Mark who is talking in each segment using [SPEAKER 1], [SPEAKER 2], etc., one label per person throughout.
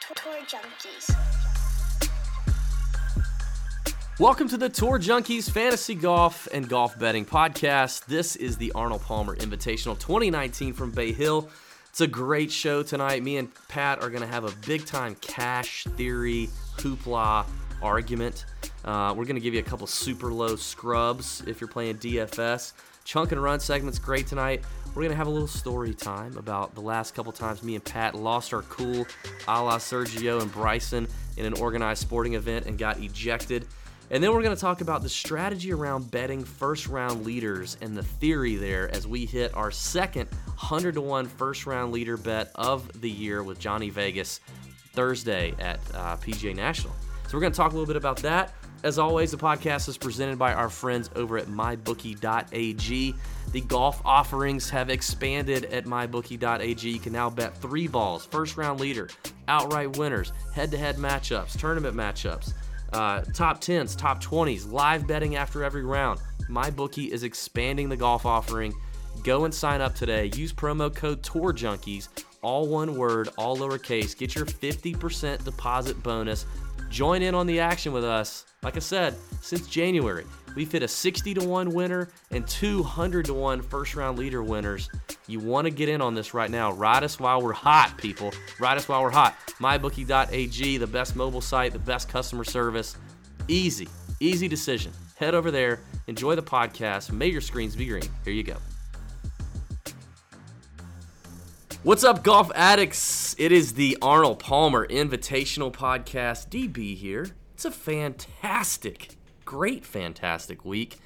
[SPEAKER 1] Tour Junkies.
[SPEAKER 2] Welcome to the Tour Junkies Fantasy Golf and Golf Betting Podcast. This is the Arnold Palmer Invitational 2019 from Bay Hill. It's a great show tonight. Me and Pat are going to have a big time cash theory hoopla argument. Uh, we're going to give you a couple super low scrubs if you're playing DFS. Chunk and run segment's great tonight. We're going to have a little story time about the last couple times me and Pat lost our cool a la Sergio and Bryson in an organized sporting event and got ejected. And then we're going to talk about the strategy around betting first round leaders and the theory there as we hit our second 100 to 1 first round leader bet of the year with Johnny Vegas Thursday at uh, PGA National. So we're going to talk a little bit about that. As always, the podcast is presented by our friends over at mybookie.ag. The golf offerings have expanded at mybookie.ag. You can now bet three balls, first round leader, outright winners, head to head matchups, tournament matchups, uh, top 10s, top 20s, live betting after every round. MyBookie is expanding the golf offering. Go and sign up today. Use promo code Tour Junkies, all one word, all lowercase. Get your 50% deposit bonus. Join in on the action with us. Like I said, since January, we've hit a 60 to 1 winner and 200 to 1 first round leader winners. You want to get in on this right now. Ride us while we're hot, people. Ride us while we're hot. MyBookie.ag, the best mobile site, the best customer service. Easy, easy decision. Head over there, enjoy the podcast. May your screens be green. Here you go. What's up, golf addicts? It is the Arnold Palmer Invitational Podcast. DB here. It's a fantastic, great, fantastic week.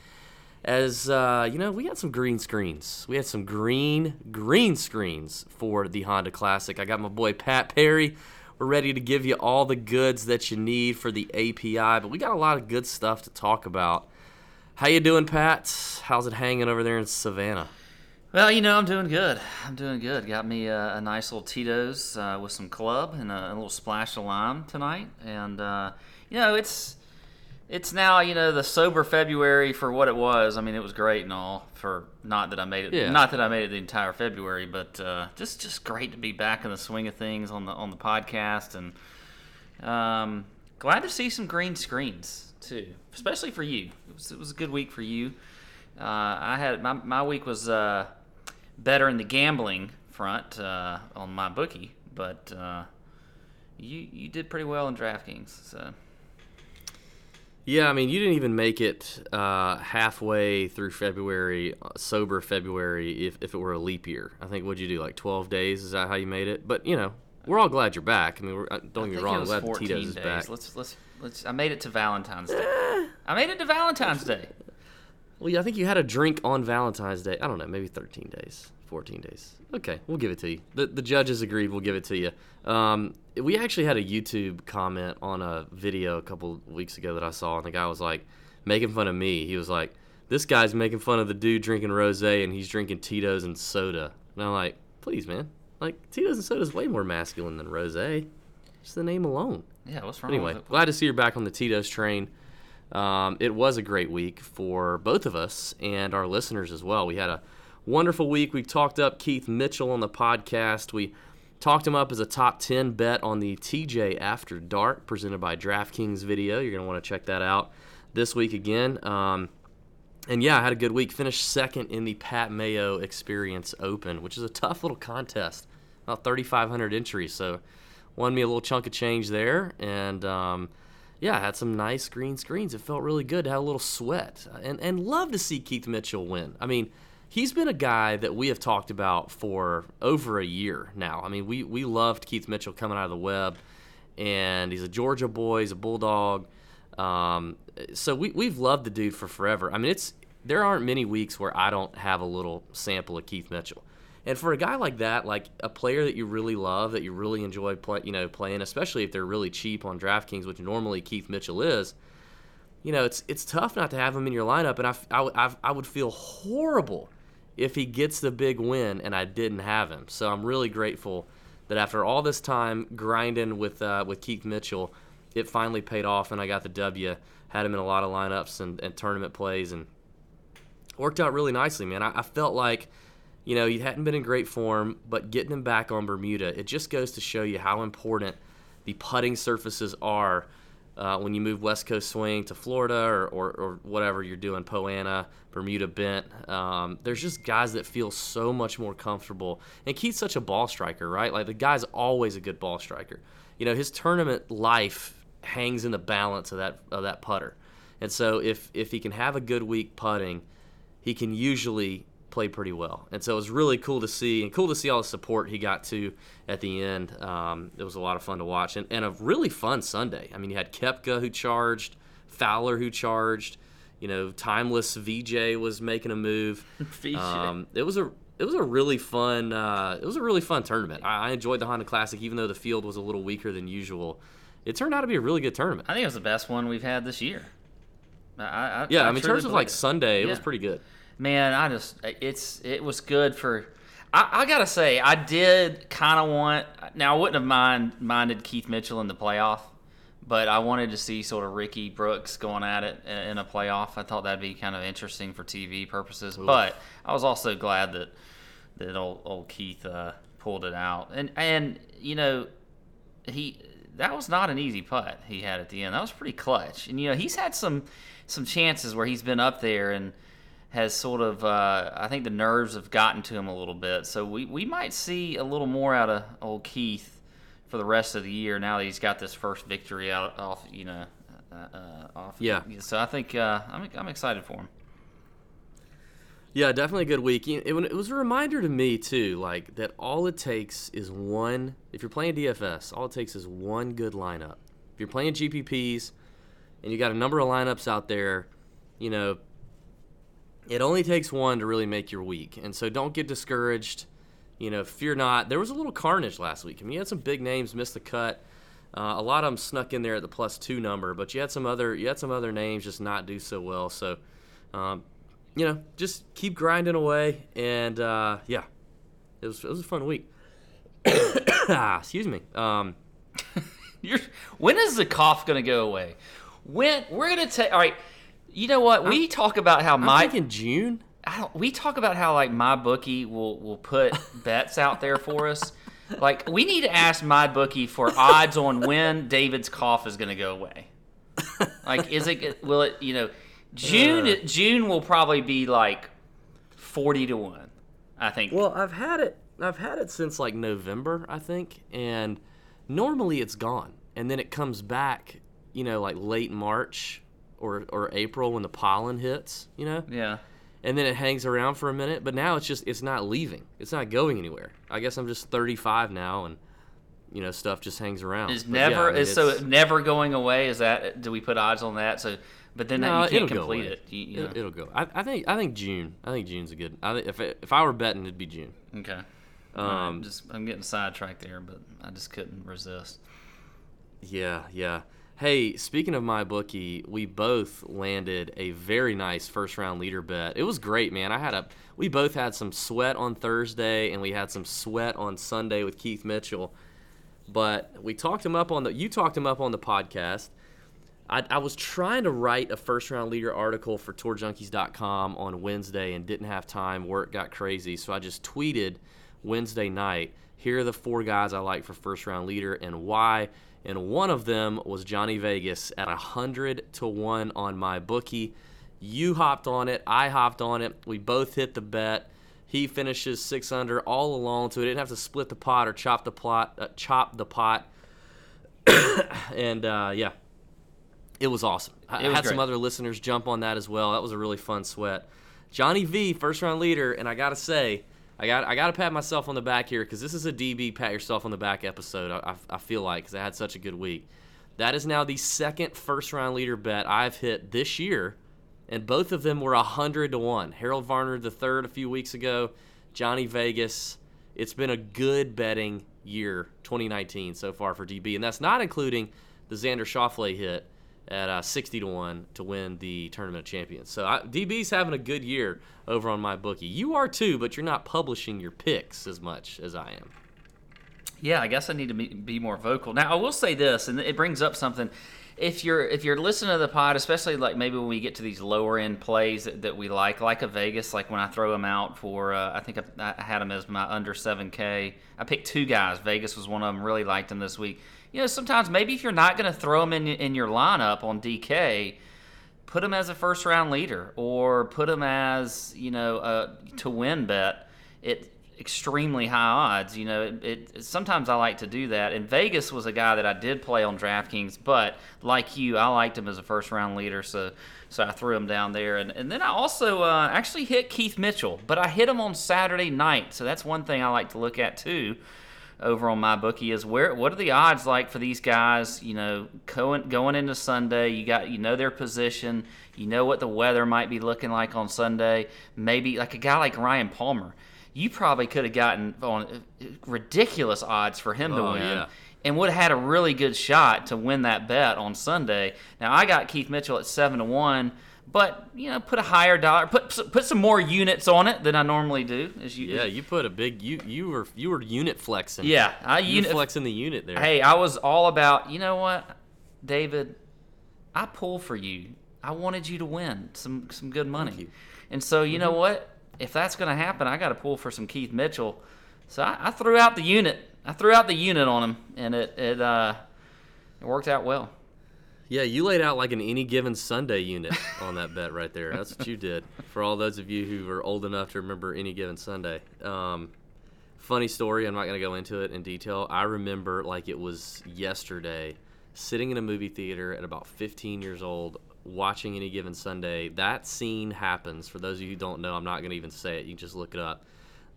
[SPEAKER 2] As uh, you know, we had some green screens. We had some green, green screens for the Honda Classic. I got my boy Pat Perry. We're ready to give you all the goods that you need for the API, but we got a lot of good stuff to talk about. How you doing, Pat? How's it hanging over there in Savannah?
[SPEAKER 3] Well, you know, I'm doing good. I'm doing good. Got me a, a nice little Tito's uh, with some club and a, a, little splash of lime tonight. And, uh, you know, it's it's now, you know, the sober February for what it was. I mean, it was great and all for not that I made it
[SPEAKER 2] Yeah.
[SPEAKER 3] not that I made it the entire February, but uh, just just great to be back in the swing of things on the on the podcast and um, glad to see some green screens too, especially for you. It was, it was a good week for you. Uh, I had my, my week was uh, better in the gambling front uh, on my bookie, but uh, you you did pretty well in DraftKings. So
[SPEAKER 2] Yeah, I mean, you didn't even make it uh, halfway through February, uh, sober February, if, if it were a leap year. I think, what'd you do, like 12 days? Is that how you made it? But, you know, we're all glad you're back. I mean, we're, uh, don't
[SPEAKER 3] I
[SPEAKER 2] get me wrong,
[SPEAKER 3] it
[SPEAKER 2] I'm
[SPEAKER 3] was
[SPEAKER 2] glad the
[SPEAKER 3] 14
[SPEAKER 2] Tito's is back.
[SPEAKER 3] Let's let's let's. I made it to Valentine's Day. I made it to Valentine's Day.
[SPEAKER 2] Well, yeah, I think you had a drink on Valentine's Day. I don't know, maybe 13 days, 14 days. Okay, we'll give it to you. The, the judges agreed. We'll give it to you. Um, we actually had a YouTube comment on a video a couple weeks ago that I saw, and the guy was like making fun of me. He was like, "This guy's making fun of the dude drinking rosé, and he's drinking Tito's and soda." And I'm like, "Please, man, like Tito's and soda is way more masculine than rosé. Just the name alone."
[SPEAKER 3] Yeah, what's wrong
[SPEAKER 2] Anyway, glad to see you're back on the Tito's train. Um, it was a great week for both of us and our listeners as well. We had a wonderful week. We talked up Keith Mitchell on the podcast. We talked him up as a top 10 bet on the TJ After Dark presented by DraftKings video. You're going to want to check that out this week again. Um, and yeah, I had a good week. Finished second in the Pat Mayo Experience Open, which is a tough little contest. About 3,500 entries. So won me a little chunk of change there. And um, yeah, I had some nice green screens. It felt really good to have a little sweat. And, and love to see Keith Mitchell win. I mean, he's been a guy that we have talked about for over a year now. I mean, we, we loved Keith Mitchell coming out of the web. And he's a Georgia boy, he's a Bulldog. Um, so we, we've loved the dude for forever. I mean, it's there aren't many weeks where I don't have a little sample of Keith Mitchell. And for a guy like that, like a player that you really love, that you really enjoy play, you know, playing, especially if they're really cheap on DraftKings, which normally Keith Mitchell is, you know, it's it's tough not to have him in your lineup. And I, I, I, I would feel horrible if he gets the big win and I didn't have him. So I'm really grateful that after all this time grinding with uh, with Keith Mitchell, it finally paid off and I got the W. Had him in a lot of lineups and, and tournament plays and worked out really nicely, man. I, I felt like, you know, he hadn't been in great form, but getting him back on Bermuda, it just goes to show you how important the putting surfaces are uh, when you move West Coast swing to Florida or, or, or whatever you're doing, Poa annua, Bermuda Bent. Um, there's just guys that feel so much more comfortable. And Keith's such a ball striker, right? Like the guy's always a good ball striker. You know, his tournament life hangs in the balance of that of that putter. And so if if he can have a good week putting, he can usually play pretty well. And so it was really cool to see, and cool to see all the support he got to at the end. Um, it was a lot of fun to watch, and, and a really fun Sunday. I mean, you had Koepka who charged, Fowler who charged. You know, timeless VJ was making a move. Um, it was a it was a really fun uh, it was a really fun tournament. I, I enjoyed the Honda Classic, even though the field was a little weaker than usual. It turned out to be a really good tournament.
[SPEAKER 3] I think it was the best one we've had this year. I, I,
[SPEAKER 2] Yeah,
[SPEAKER 3] I,
[SPEAKER 2] I mean, in terms of like
[SPEAKER 3] it.
[SPEAKER 2] Sunday, it was pretty good.
[SPEAKER 3] Man, I just it's it was good for. I, I gotta say, I did kind of want. Now, I wouldn't have mind minded Keith Mitchell in the playoff, but I wanted to see sort of Rickie Brooks going at it in in a playoff. I thought that'd be kind of interesting for TV purposes. But I was also glad that that old, old Keith uh, pulled it out, and and you know he that was not an easy putt he had at the end. That was pretty clutch, and you know he's had some some chances where he's been up there and has sort of uh, I think the nerves have gotten to him a little bit. So we, we might see a little more out of old Keith for the rest of the year now that he's got this first victory out off you know uh, uh, off.
[SPEAKER 2] Yeah.
[SPEAKER 3] So I think uh, I'm I'm excited for him.
[SPEAKER 2] Yeah, definitely a good week. It, it was a reminder to me too, like that all it takes is one. If you're playing DFS, all it takes is one good lineup. If you're playing GPPs, and you got a number of lineups out there, you know, it only takes one to really make your week. And so don't get discouraged. You know, fear not. There was a little carnage last week. I mean, you had some big names miss the cut. Uh, a lot of them snuck in there at the plus two number, but you had some other you had some other names just not do so well. So, um, you know, just keep grinding away, and uh, yeah, it was it was a fun week. ah, excuse me. Um,
[SPEAKER 3] when is the cough gonna go away? When we're gonna take all right. You know what? We talk about how
[SPEAKER 2] I'm
[SPEAKER 3] my
[SPEAKER 2] thinking June.
[SPEAKER 3] I don't, we talk about how like my bookie will will put bets out there for us. Like we need to ask my bookie for odds on when David's cough is going to go away. Like is it will it you know June
[SPEAKER 2] Uh.
[SPEAKER 3] June will probably be like forty to one. I think.
[SPEAKER 2] Well, I've had it. I've had it since like November, I think, and normally it's gone, and then it comes back. You know, like late March or or April when the pollen hits. You know,
[SPEAKER 3] yeah.
[SPEAKER 2] and then it hangs around for a minute. But now it's just it's not leaving. It's not going anywhere. I guess I'm just 35 now, and you know stuff just hangs around.
[SPEAKER 3] Is
[SPEAKER 2] But yeah,
[SPEAKER 3] never
[SPEAKER 2] I mean,
[SPEAKER 3] is so
[SPEAKER 2] it's-
[SPEAKER 3] never going away. Is that do we put odds on that? So, but then
[SPEAKER 2] No,
[SPEAKER 3] that you
[SPEAKER 2] it'll
[SPEAKER 3] can't complete it. You, you
[SPEAKER 2] It,
[SPEAKER 3] know.
[SPEAKER 2] it'll go. I, I think I think June. I think June's a good. I think if it, if I were betting, it'd be June.
[SPEAKER 3] Okay.
[SPEAKER 2] Um,
[SPEAKER 3] Um, just I'm getting sidetracked there, but I just couldn't resist.
[SPEAKER 2] Yeah, yeah. Hey, speaking of my bookie, we both landed a very nice first round leader bet. It was great, man. I had a we both had some sweat on Thursday and we had some sweat on Sunday with Keith Mitchell. But we talked him up on the you talked him up on the podcast. I, I was trying to write a first round leader article for tourjunkies.com on Wednesday and didn't have time. Work got crazy. So I just tweeted Wednesday night, here are the four guys I like for first round leader and why. And one of them was Johnny Vegas at 100 to 1 on my bookie. You hopped on it. I hopped on it. We both hit the bet. He finishes six under all alone, so we didn't have to split the pot or chop the plot, uh, chop the pot. and uh, yeah, it was awesome. I
[SPEAKER 3] was
[SPEAKER 2] had some other listeners jump on that as well. That was a really fun sweat. Johnny V, first round leader, and I gotta say, I got I gotta pat myself on the back here because this is a DB pat yourself on the back episode. I, I, I feel like because I had such a good week. That is now the second first round leader bet I've hit this year, and both of them were hundred to one. Harold Varner the third a few weeks ago, Johnny Vegas. It's been a good betting year, 2019 so far for DB, and that's not including the Xander Schauffele hit at uh, 60 to 1 to win the Tournament of Champions. So I, DB's having a good year over on my bookie. You are too, but you're not publishing your picks as much as I am.
[SPEAKER 3] Yeah, I guess I need to be, more vocal. Now, I will say this, and it brings up something. if you're if you're listening to the pod, especially like maybe when we get to these lower end plays that, that we like, like a Vegas, like when I throw them out for, uh, I think I, I had them as my under seven K. I picked two guys. Vegas was one of them. Really liked them this week. You know, sometimes maybe if you're not going to throw them in in your lineup on DK, put them as a first round leader or put them as you know a to win bet. It extremely high odds. You know, it, it, sometimes I like to do that. And Vegas was a guy that I did play on DraftKings, but like you, I liked him as a first round leader, so so I threw him down there. And, and then I also uh, actually hit Keith Mitchell, but I hit him on Saturday night, so that's one thing I like to look at too. Over on my bookie is where what are the odds like for these guys? You know, going going into Sunday, you got you know their position, you know what the weather might be looking like on Sunday. Maybe like a guy like Ryan Palmer you probably could have gotten on uh, ridiculous odds for him to
[SPEAKER 2] Oh,
[SPEAKER 3] win.
[SPEAKER 2] yeah.
[SPEAKER 3] And would have had a really good shot to win that bet on Sunday. Now I got Keith Mitchell at seven to one, but you know, put a higher dollar, put put some more units on it than I normally do. As you,
[SPEAKER 2] Yeah, you put a big you you were you were unit flexing.
[SPEAKER 3] yeah, I
[SPEAKER 2] you
[SPEAKER 3] unit
[SPEAKER 2] flexing the unit there.
[SPEAKER 3] Hey, I was all about, you know what, David, I pull for you. I wanted you to win some some good money. And so, you know what? If that's going to happen, I got to pull for some Keith Mitchell. So I, I threw out the unit. I threw out the unit on him, and it it uh it worked out well.
[SPEAKER 2] Yeah, you laid out like an any given Sunday unit on that bet right there. That's what you did. For all those of you who are old enough to remember any given Sunday. Um, funny story. I'm not going to go into it in detail. I remember like it was yesterday, sitting in a movie theater at about 15 years old, watching any given Sunday. That scene happens. For those of you who don't know, I'm not going to even say it. You can just look it up.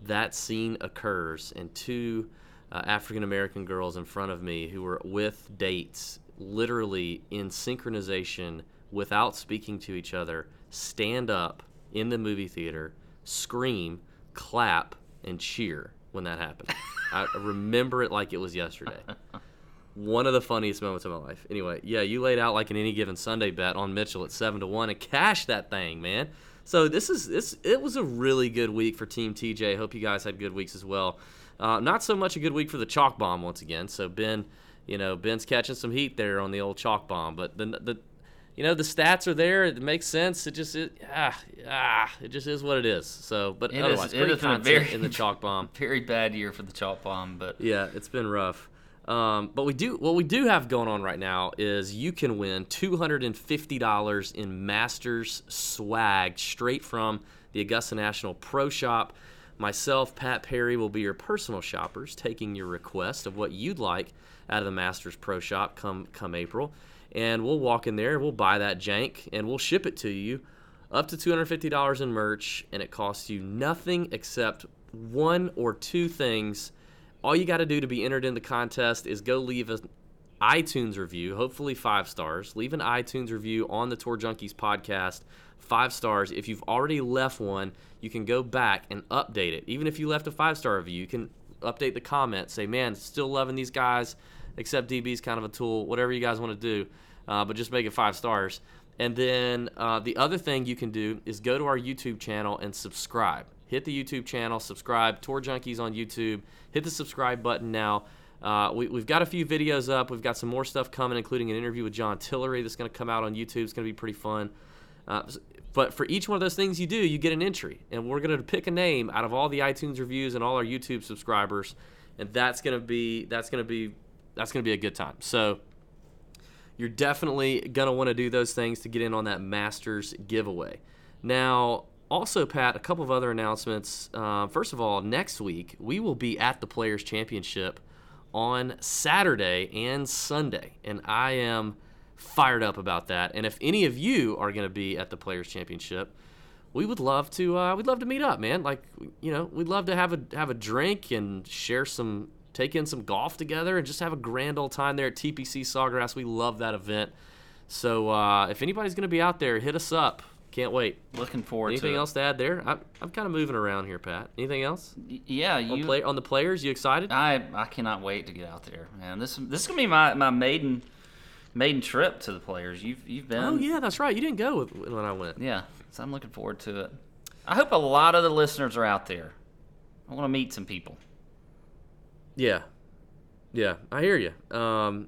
[SPEAKER 2] That scene occurs, and two uh, African American girls in front of me who were with dates, literally in synchronization without speaking to each other, stand up in the movie theater, scream, clap, and cheer when that happened. I remember it like it was yesterday. One of the funniest moments of my life. Anyway, yeah, you laid out like an any given Sunday bet on Mitchell at seven to one and cashed that thing, man. So this is this. It was a really good week for Team TJ. Hope you guys had good weeks as well. Uh, not so much a good week for the chalk bomb once again. So Ben, you know, Ben's catching some heat there on the old chalk bomb, but the the you know the stats are there. It makes sense. It just it, ah ah it just is what it is. So, but
[SPEAKER 3] It is-
[SPEAKER 2] otherwise,
[SPEAKER 3] it
[SPEAKER 2] great
[SPEAKER 3] has
[SPEAKER 2] content
[SPEAKER 3] very-
[SPEAKER 2] in the chalk bomb.
[SPEAKER 3] Very bad year for the chalk bomb, but
[SPEAKER 2] Yeah, it's been rough. Um, but we do what we do have going on right now is you can win two hundred and fifty dollars in Masters swag straight from the Augusta National Pro Shop. Myself, Pat Perry, will be your personal shoppers, taking your request of what you'd like out of the Masters Pro Shop come come April, and we'll walk in there, we'll buy that jank, and we'll ship it to you up to $250 in merch, and it costs you nothing except one or two things. All you got to do to be entered in the contest is go leave an iTunes review, hopefully five stars. Leave an iTunes review on the Tour Junkies podcast, five stars. If you've already left one, you can go back and update it. Even if you left a five star review, you can update the comment, say, man, still loving these guys, except DB's kind of a tool, whatever you guys want to do, uh, but just make it five stars. And then uh, the other thing you can do is go to our YouTube channel and subscribe. Hit the YouTube channel, subscribe. Tour Junkies on YouTube. Hit the subscribe button now. Uh, we, we've got a few videos up. We've got some more stuff coming, including an interview with John Tillery that's going to come out on YouTube. It's going to be pretty fun. Uh, but for each one of those things you do, you get an entry, and we're going to pick a name out of all the iTunes reviews and all our YouTube subscribers, and that's going to be that's going to be that's going to be a good time. So you're definitely going to want to do those things to get in on that Masters giveaway. Now, also, Pat, a couple of other announcements. Uh, first of all, next week we will be at the Players Championship on Saturday and Sunday, and I am fired up about that. And if any of you are going to be at the Players Championship, we would love to. Uh, we'd love to meet up, man. Like, you know, we'd love to have a have a drink and share some, take in some golf together, and just have a grand old time there at TPC Sawgrass. We love that event. So uh, if anybody's going to be out there, hit us up. Can't wait.
[SPEAKER 3] looking forward
[SPEAKER 2] Anything
[SPEAKER 3] to it.
[SPEAKER 2] else to add there? I'm, I'm kind of moving around here, Pat. Anything else?
[SPEAKER 3] Yeah,
[SPEAKER 2] On,
[SPEAKER 3] you.
[SPEAKER 2] play, on the players, you excited?
[SPEAKER 3] I I cannot wait to get out there, man. This this is gonna be my, my maiden maiden trip to the players. You've you've been.
[SPEAKER 2] oh yeah, that's right. You didn't go with, when I went.
[SPEAKER 3] Yeah, so I'm looking forward to it. I hope a lot of the listeners are out there. I want to meet some people.
[SPEAKER 2] Yeah, yeah, I hear you. Um,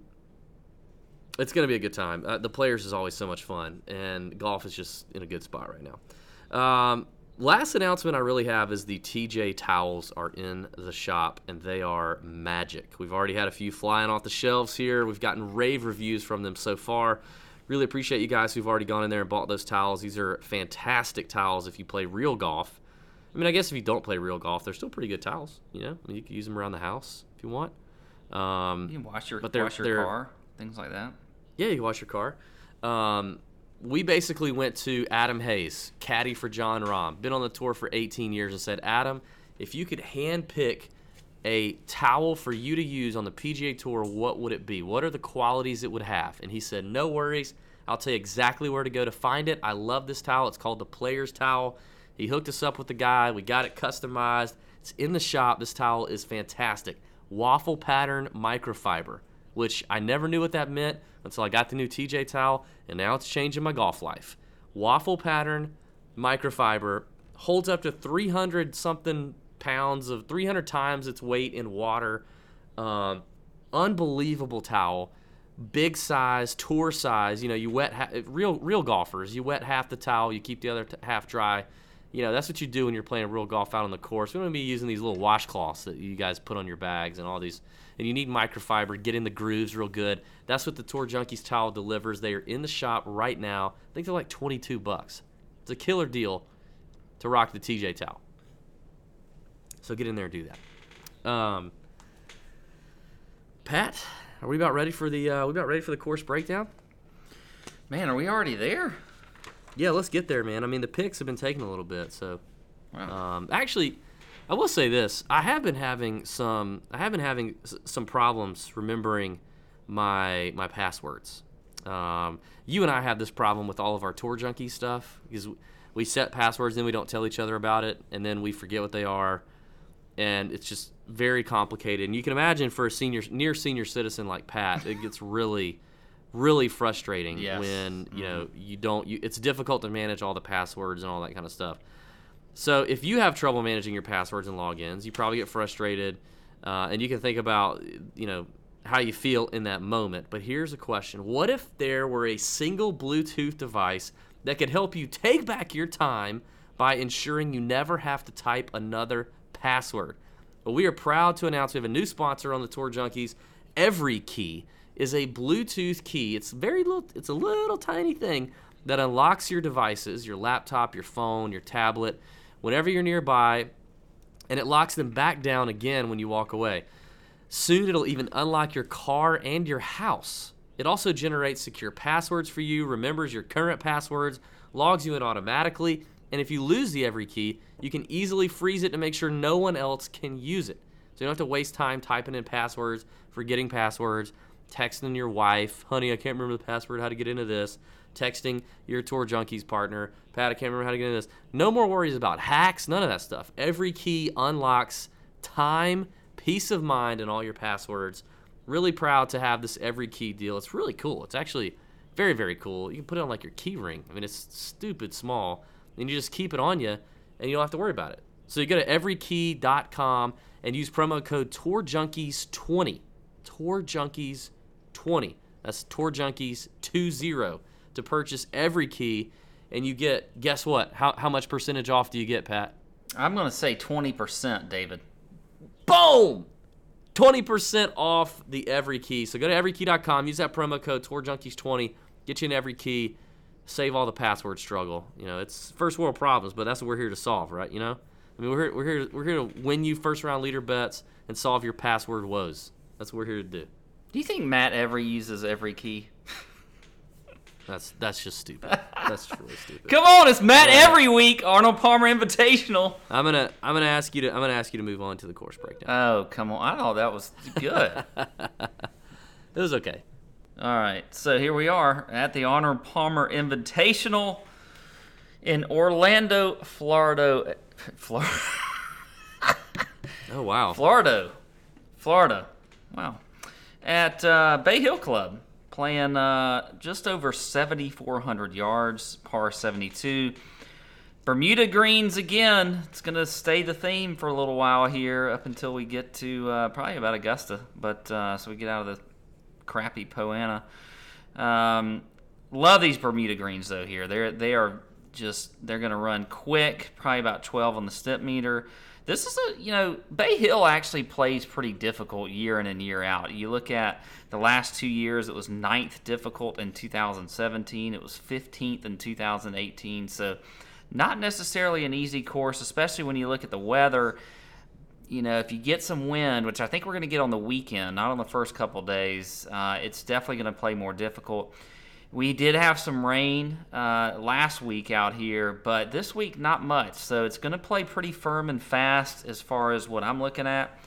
[SPEAKER 2] it's going to be a good time. Uh, the players is always so much fun, and golf is just in a good spot right now. Um, last announcement I really have is the TJ towels are in the shop, and they are magic. We've already had a few flying off the shelves here. We've gotten rave reviews from them so far. Really appreciate you guys who've already gone in there and bought those towels. These are fantastic towels if you play real golf. I mean, I guess if you don't play real golf, they're still pretty good towels. You know, I mean, you can use them around the house if you want. Um,
[SPEAKER 3] You can wash your
[SPEAKER 2] But they're-
[SPEAKER 3] wash your
[SPEAKER 2] they're-
[SPEAKER 3] car, things like that.
[SPEAKER 2] Yeah, you wash your car. Um, we basically went to Adam Hayes, caddy for Jon Rahm, been on the tour for 18 years, and said, Adam, if you could hand pick a towel for you to use on the PGA Tour, what would it be? What are the qualities it would have? And he said, No worries. I'll tell you exactly where to go to find it. I love this towel. It's called the Player's Towel. He hooked us up with the guy. We got it customized. It's in the shop. This towel is fantastic. Waffle pattern microfiber, which I never knew what that meant until I got the new TJ towel, and now it's changing my golf life. Waffle pattern microfiber holds up to 300 something pounds of 300 times its weight in water. Um, unbelievable towel, big size, tour size. You know, you wet ha- real real golfers. You wet half the towel, you keep the other t- half dry. You know, that's what you do when you're playing real golf out on the course. We don't be using these little washcloths that you guys put on your bags and all these. And you need microfiber, get in the grooves real good. That's what the Tour Junkies towel delivers. They are in the shop right now. I think they're like 22 bucks. It's a killer deal to rock the TJ towel. So get in there and do that. Um, Pat, are we about ready for the uh, we about ready for the course breakdown?
[SPEAKER 3] Man, are we already there?
[SPEAKER 2] Yeah, let's get there, man. I mean, the picks have been taking a little bit, so
[SPEAKER 3] Wow.
[SPEAKER 2] um, actually, I will say this: I have been having some I have been having s- some problems remembering my my passwords. Um, you and I have this problem with all of our tour junkie stuff because we set passwords, then we don't tell each other about it, and then we forget what they are, and it's just very complicated. And you can imagine for a senior near senior citizen like Pat, it gets really really frustrating
[SPEAKER 3] Yes.
[SPEAKER 2] when you know you don't you, it's difficult to manage all the passwords and all that kind of stuff so if you have trouble managing your passwords and logins you probably get frustrated uh, and you can think about you know how you feel in that moment but here's a question what if there were a single bluetooth device that could help you take back your time by ensuring you never have to type another password well, we are proud to announce we have a new sponsor on the Tour Junkies. Every Key is a Bluetooth key. It's very little. It's a little tiny thing that unlocks your devices, your laptop, your phone, your tablet, whenever you're nearby, and it locks them back down again when you walk away. Soon it'll even unlock your car and your house. It also generates secure passwords for you, remembers your current passwords, logs you in automatically, and if you lose the every key, you can easily freeze it to make sure no one else can use it. So you don't have to waste time typing in passwords, forgetting passwords, texting your wife, honey, I can't remember the password, how to get into this, texting your Tour Junkies partner, Pat, I can't remember how to get into this. No more worries about hacks, none of that stuff. Every key unlocks time, peace of mind, and all your passwords. Really proud to have this every key deal. It's really cool. It's actually very, very cool. You can put it on like your key ring. I mean, it's stupid small. And you just keep it on you and you don't have to worry about it. So you go to everykey.com and use promo code TourJunkies20. TourJunkies20. That's TourJunkies20 to purchase every key. And you get, guess what? How, how much percentage off do you get, Pat?
[SPEAKER 3] I'm gonna say 20%, David.
[SPEAKER 2] Boom! 20% off the Every Key. So go to everykey.com, use that promo code TourJunkies20, get you an Every Key, save all the password struggle. You know, it's first world problems, but that's what we're here to solve, right? You know? I mean, we're here, we're here, we're here to win you first round leader bets and solve your password woes. That's what we're here to do.
[SPEAKER 3] Do you think Matt Every uses every key?
[SPEAKER 2] That's that's just stupid. That's just really stupid.
[SPEAKER 3] Come on, it's Matt
[SPEAKER 2] Right.
[SPEAKER 3] every week. Arnold Palmer Invitational.
[SPEAKER 2] I'm gonna I'm gonna ask you to I'm gonna ask you to move on to the course breakdown.
[SPEAKER 3] Oh, come on. I know that was good.
[SPEAKER 2] It was okay.
[SPEAKER 3] All right, so here we are at the Arnold Palmer Invitational in Orlando, Florida. Florida.
[SPEAKER 2] Oh wow.
[SPEAKER 3] Florida. Florida. Wow. At uh, Bay Hill Club, playing uh, just over 7,400 yards, par 72. Bermuda greens again. It's going to stay the theme for a little while here up until we get to uh, probably about Augusta. But uh, so we get out of the crappy Poa annua. Um, love these Bermuda greens though. Here, they're they are just they're going to run quick, probably about 12 on the Stimpmeter. This is a you know Bay Hill actually plays pretty difficult year in and year out. You look at the last two years; it was ninth difficult in 2017. It was 15th in 2018. So not necessarily an easy course, especially when you look at the weather. You know, if you get some wind, which I think we're going to get on the weekend, not on the first couple days, uh, it's definitely going to play more difficult. We did have some rain uh, last week out here, but this week not much. So it's going to play pretty firm and fast as far as what I'm looking at.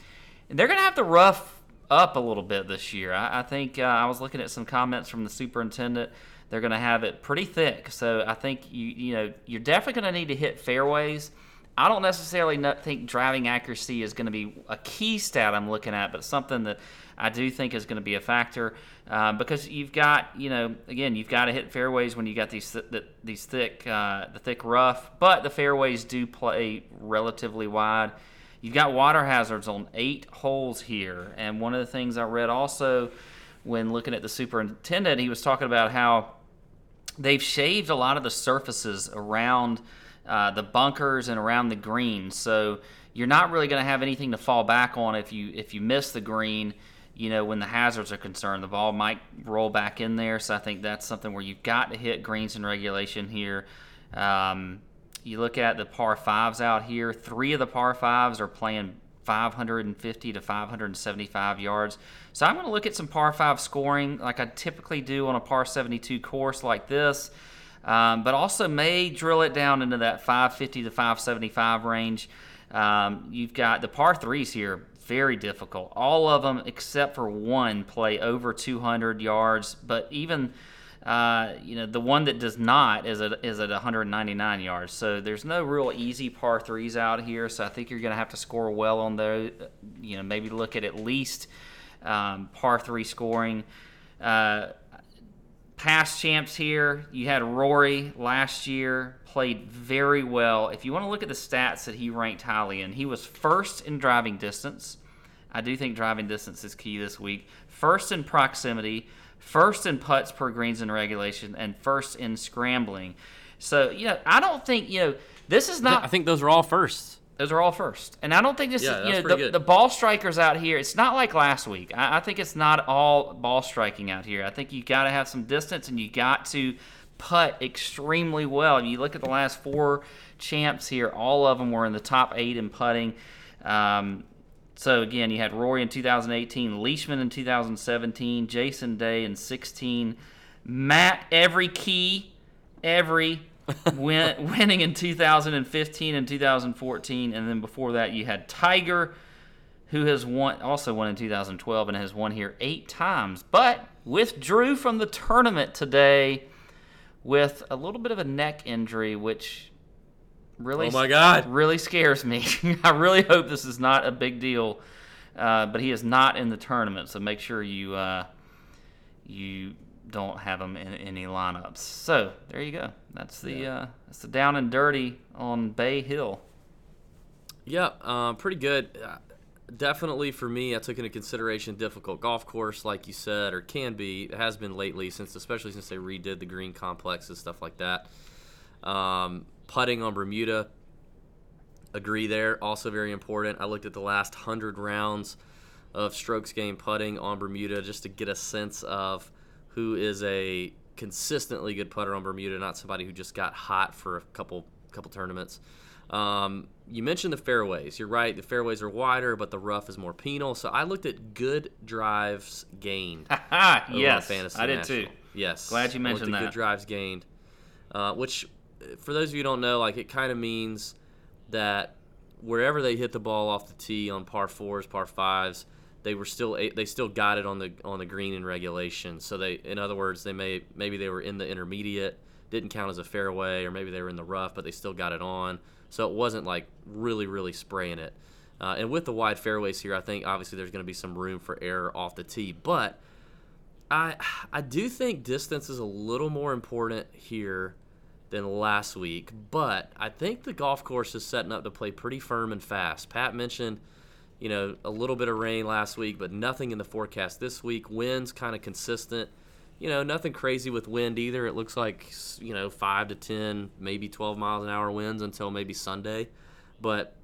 [SPEAKER 3] And they're going to have the rough up a little bit this year. I, I think uh, I was looking at some comments from the superintendent. They're going to have it pretty thick. So I think you you know you're definitely going to need to hit fairways. I don't necessarily think driving accuracy is going to be a key stat I'm looking at, but something that I do think is going to be a factor uh, because you've got, you know, again, you've got to hit fairways when you got these th- these thick, uh, the thick rough, but the fairways do play relatively wide. You've got water hazards on eight holes here, and one of the things I read also when looking at the superintendent, he was talking about how they've shaved a lot of the surfaces around uh, the bunkers and around the green. So you're not really going to have anything to fall back on if you if you miss the green. You know, when the hazards are concerned, the ball might roll back in there. So I think that's something where you've got to hit greens in regulation here. Um, you look at the par fives out here. Three of the par fives are playing 550 to 575 yards. So I'm going to look at some par five scoring like I typically do on a par 72 course like this um, but also may drill it down into that 550 to 575 range. Um, you've got the par threes here, very difficult. All of them except for one play over 200 yards, but even uh, you know the one that does not is at is at 199 yards. So there's no real easy par threes out here. So I think you're going to have to score well on those. You know, maybe look at at least um, par three scoring. Uh, past champs here. You had Rory last year, played very well. If you want to look at the stats that he ranked highly in, he was first in driving distance. I do think driving distance is key this week. First in proximity, first in putts per greens in regulation, and first in scrambling. So, you know, I don't think, you know, this is not.
[SPEAKER 2] I think those are all firsts.
[SPEAKER 3] Those are all first. And I don't think this
[SPEAKER 2] Yeah,
[SPEAKER 3] is, you
[SPEAKER 2] that's
[SPEAKER 3] know,
[SPEAKER 2] pretty
[SPEAKER 3] the,
[SPEAKER 2] good.
[SPEAKER 3] the ball strikers out here, it's not like last week. I, I think it's not all ball striking out here. I think you got to have some distance and you got to putt extremely well. You look at the last four champs here, all of them were in the top eight in putting. Um, so again, you had Rory in 2018, Leishman in 2017, Jason Day in 16, Matt Every key, every win, winning in 2015 and 2014, and then before that you had Tiger, who has won also won in 2012 and has won here eight times, but withdrew from the tournament today with a little bit of a neck injury, which really
[SPEAKER 2] Oh my God.
[SPEAKER 3] really scares me. I really hope this is not a big deal, uh, but he is not in the tournament, so make sure you uh, you don't have him in any lineups. So there you go. That's the uh, that's the down and dirty on Bay Hill.
[SPEAKER 2] Yeah, um, pretty good. Uh, definitely for me, I took into consideration difficult golf course, like you said, or can be. It has been lately, since especially since they redid the green complexes, and stuff like that. Um, putting on Bermuda, agree there. Also very important. I looked at the last hundred rounds of strokes gained putting on Bermuda just to get a sense of who is a consistently good putter on Bermuda, not somebody who just got hot for a couple couple tournaments. Um, you mentioned the fairways. You're right. The fairways are wider, but the rough is more penal. So I looked at good drives gained.
[SPEAKER 3] Yes, I did
[SPEAKER 2] National.
[SPEAKER 3] too.
[SPEAKER 2] Yes.
[SPEAKER 3] Glad you mentioned
[SPEAKER 2] at
[SPEAKER 3] that.
[SPEAKER 2] Good drives gained, uh, which, for those of you who don't know, like it kind of means that wherever they hit the ball off the tee on par fours, par fives, they were still they still got it on the on the green in regulation. So they, in other words, they may maybe they were in the intermediate, didn't count as a fairway, or maybe they were in the rough, but they still got it on. So it wasn't like really really spraying it. Uh, and with the wide fairways here, I think obviously there's going to be some room for error off the tee, but I I do think distance is a little more important here than last week, but I think the golf course is setting up to play pretty firm and fast. Pat mentioned, you know, a little bit of rain last week, but nothing in the forecast this week. Winds kind of consistent. you know, nothing crazy with wind either. It looks like you know five to ten, maybe 12 miles an hour winds until maybe Sunday. But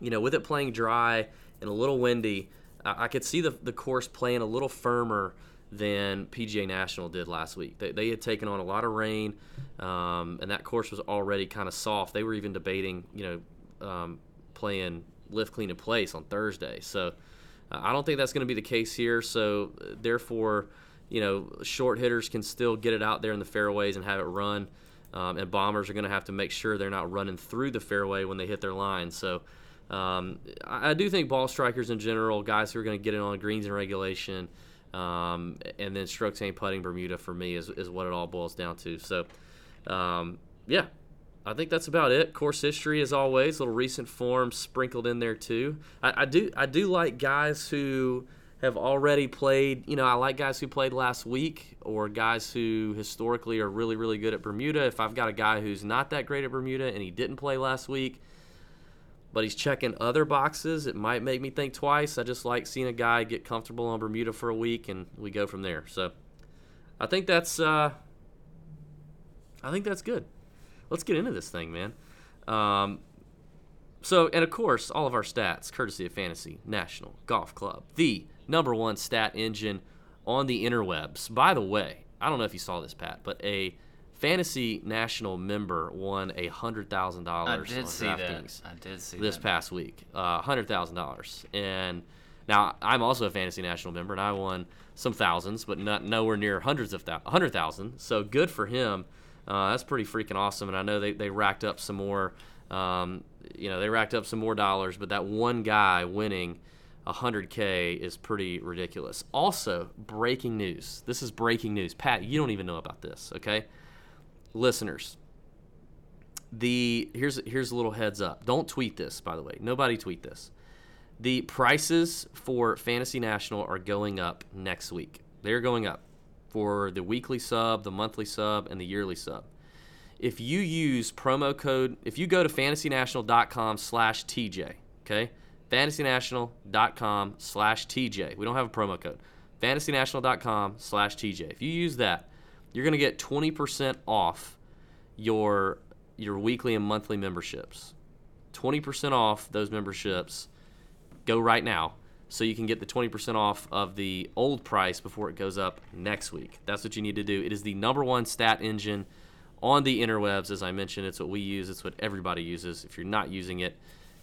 [SPEAKER 2] you know, with it playing dry and a little windy, I, I could see the the course playing a little firmer than PGA National did last week. They, they had taken on a lot of rain, um, and that course was already kind of soft. They were even debating, you know, um, playing lift, clean, and place on Thursday. So uh, I don't think that's going to be the case here. So therefore, you know, short hitters can still get it out there in the fairways and have it run. Um, and bombers are going to have to make sure they're not running through the fairway when they hit their line. So um, I, I, do think ball strikers in general, guys who are going to get it on greens and regulation, um, and then strokes gained putting Bermuda for me is, is what it all boils down to. So um, yeah, I think that's about it. Course history, as always, little recent form sprinkled in there too. I, I do I do like guys who have already played. You know, I like guys who played last week or guys who historically are really, really good at Bermuda. If I've got a guy who's not that great at Bermuda and he didn't play last week, but he's checking other boxes, it might make me think twice. I just like seeing a guy get comfortable on Bermuda for a week and we go from there. So I think that's uh, I think that's good. Let's get into this thing, man. Um, so, and of course, all of our stats, courtesy of Fantasy National Golf Club, the number one stat engine on the interwebs. By the way, I don't know if you saw this, Pat, but a Fantasy National member won a hundred thousand dollars on DraftKings.
[SPEAKER 3] I did see
[SPEAKER 2] this
[SPEAKER 3] that.
[SPEAKER 2] past week, uh, hundred thousand dollars. And now I'm also a Fantasy National member, and I won some thousands, but not nowhere near hundreds of thousands, hundred thousand. So good for him. Uh, that's pretty freaking awesome. And I know they, they racked up some more. Um, you know, they racked up some more dollars, but that one guy winning 100K is pretty ridiculous. Also, breaking news. This is breaking news. Pat, you don't even know about this, okay? Listeners, the here's here's a little heads up. Don't tweet this, by the way. Nobody tweet this. The prices for Fantasy National are going up next week. They're going up for the weekly sub, the monthly sub, and the yearly sub. If you use promo code, if you go to fantasynational.com slash TJ, okay? fantasynational.com slash TJ. We don't have a promo code. fantasynational.com slash TJ. If you use that, you're going to get 20% off your your weekly and monthly memberships. 20% off those memberships. Go right now so you can get the 20% off of the old price before it goes up next week. That's what you need to do. It is the number one stat engine on the interwebs. As I mentioned, it's what we use, it's what everybody uses. If you're not using it,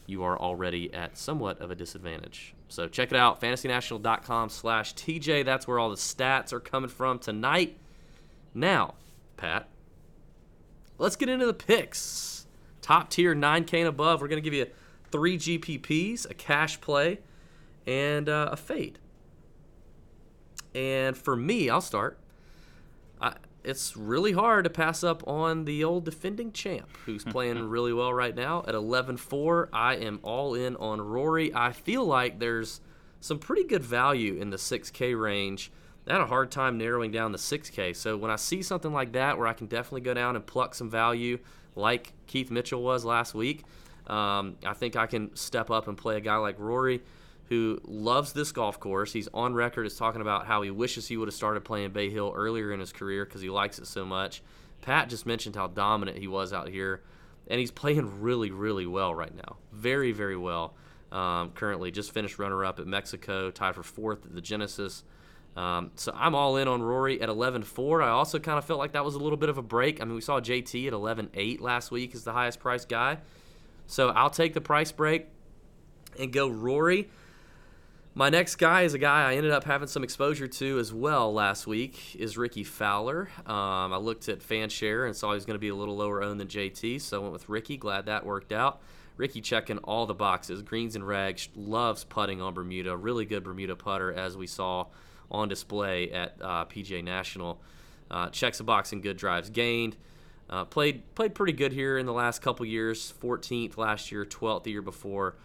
[SPEAKER 2] you are already at somewhat of a disadvantage. So check it out, fantasynational.com slash TJ. That's where all the stats are coming from tonight. Now, Pat, let's get into the picks. Top tier 9K and above. We're going to give you three GPPs, a cash play, and uh, a fade. And for me, I'll start. I, it's really hard to pass up on the old defending champ who's playing really well right now at 11-4 i am all in on rory i feel like there's some pretty good value in the 6k range i had a hard time narrowing down the 6k so when i see something like that where i can definitely go down and pluck some value like keith mitchell was last week um, i think i can step up and play a guy like rory who loves this golf course. He's on record as talking about how he wishes he would have started playing Bay Hill earlier in his career because he likes it so much. Pat just mentioned how dominant he was out here, and he's playing really, really well right now. Very, very well. Um, currently, just finished runner up at Mexico, tied for fourth at the Genesis. Um, so I'm all in on Rory at 11-4. I also kind of felt like that was a little bit of a break. I mean, we saw JT at 11-8 last week as the highest priced guy. So I'll take the price break and go Rory. My next guy is a guy I ended up having some exposure to as well last week. Is Rickie Fowler. Um, I looked at FanShare and saw he was going to be a little lower owned than JT, so I went with Rickie. Glad that worked out. Rickie checking all the boxes, greens and rags. Loves putting on Bermuda. Really good Bermuda putter, as we saw on display at uh, PGA National. Uh, checks a box and good drives gained. Uh, played played pretty good here in the last couple years. 14th last year, 12th the year before.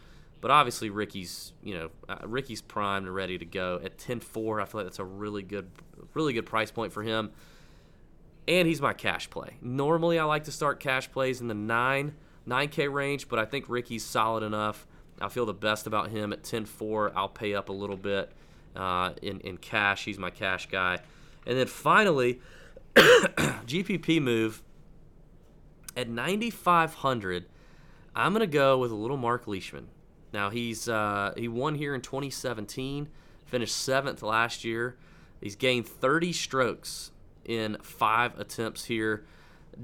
[SPEAKER 2] But obviously, Rickie's you know uh, Rickie's primed and ready to go at 10-4. I feel like that's a really good, really good price point for him. And he's my cash play. Normally, I like to start cash plays in the nine 9K range, but I think Rickie's solid enough. I feel the best about him at 10-4. I'll pay up a little bit uh, in in cash. He's my cash guy. And then finally, GPP move at 9,500. I'm gonna go with a little Mark Leishman. Now he's uh, he won here in 2017, finished seventh last year. He's gained 30 strokes in five attempts here.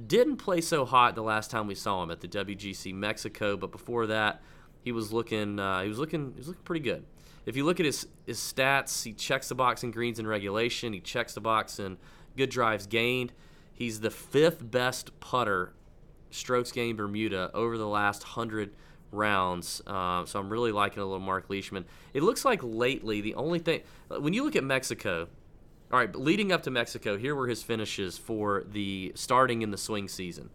[SPEAKER 2] Didn't play so hot the last time we saw him at the WGC Mexico, but before that, he was looking uh, he was looking he was looking pretty good. If you look at his his stats, he checks the box in greens and regulation. He checks the box in good drives gained. He's the fifth best putter strokes gained Bermuda over the last hundred rounds. Uh, so I'm really liking a little Mark Leishman. It looks like lately the only thing when you look at Mexico, all right, leading up to Mexico, here were his finishes for the starting in the swing season.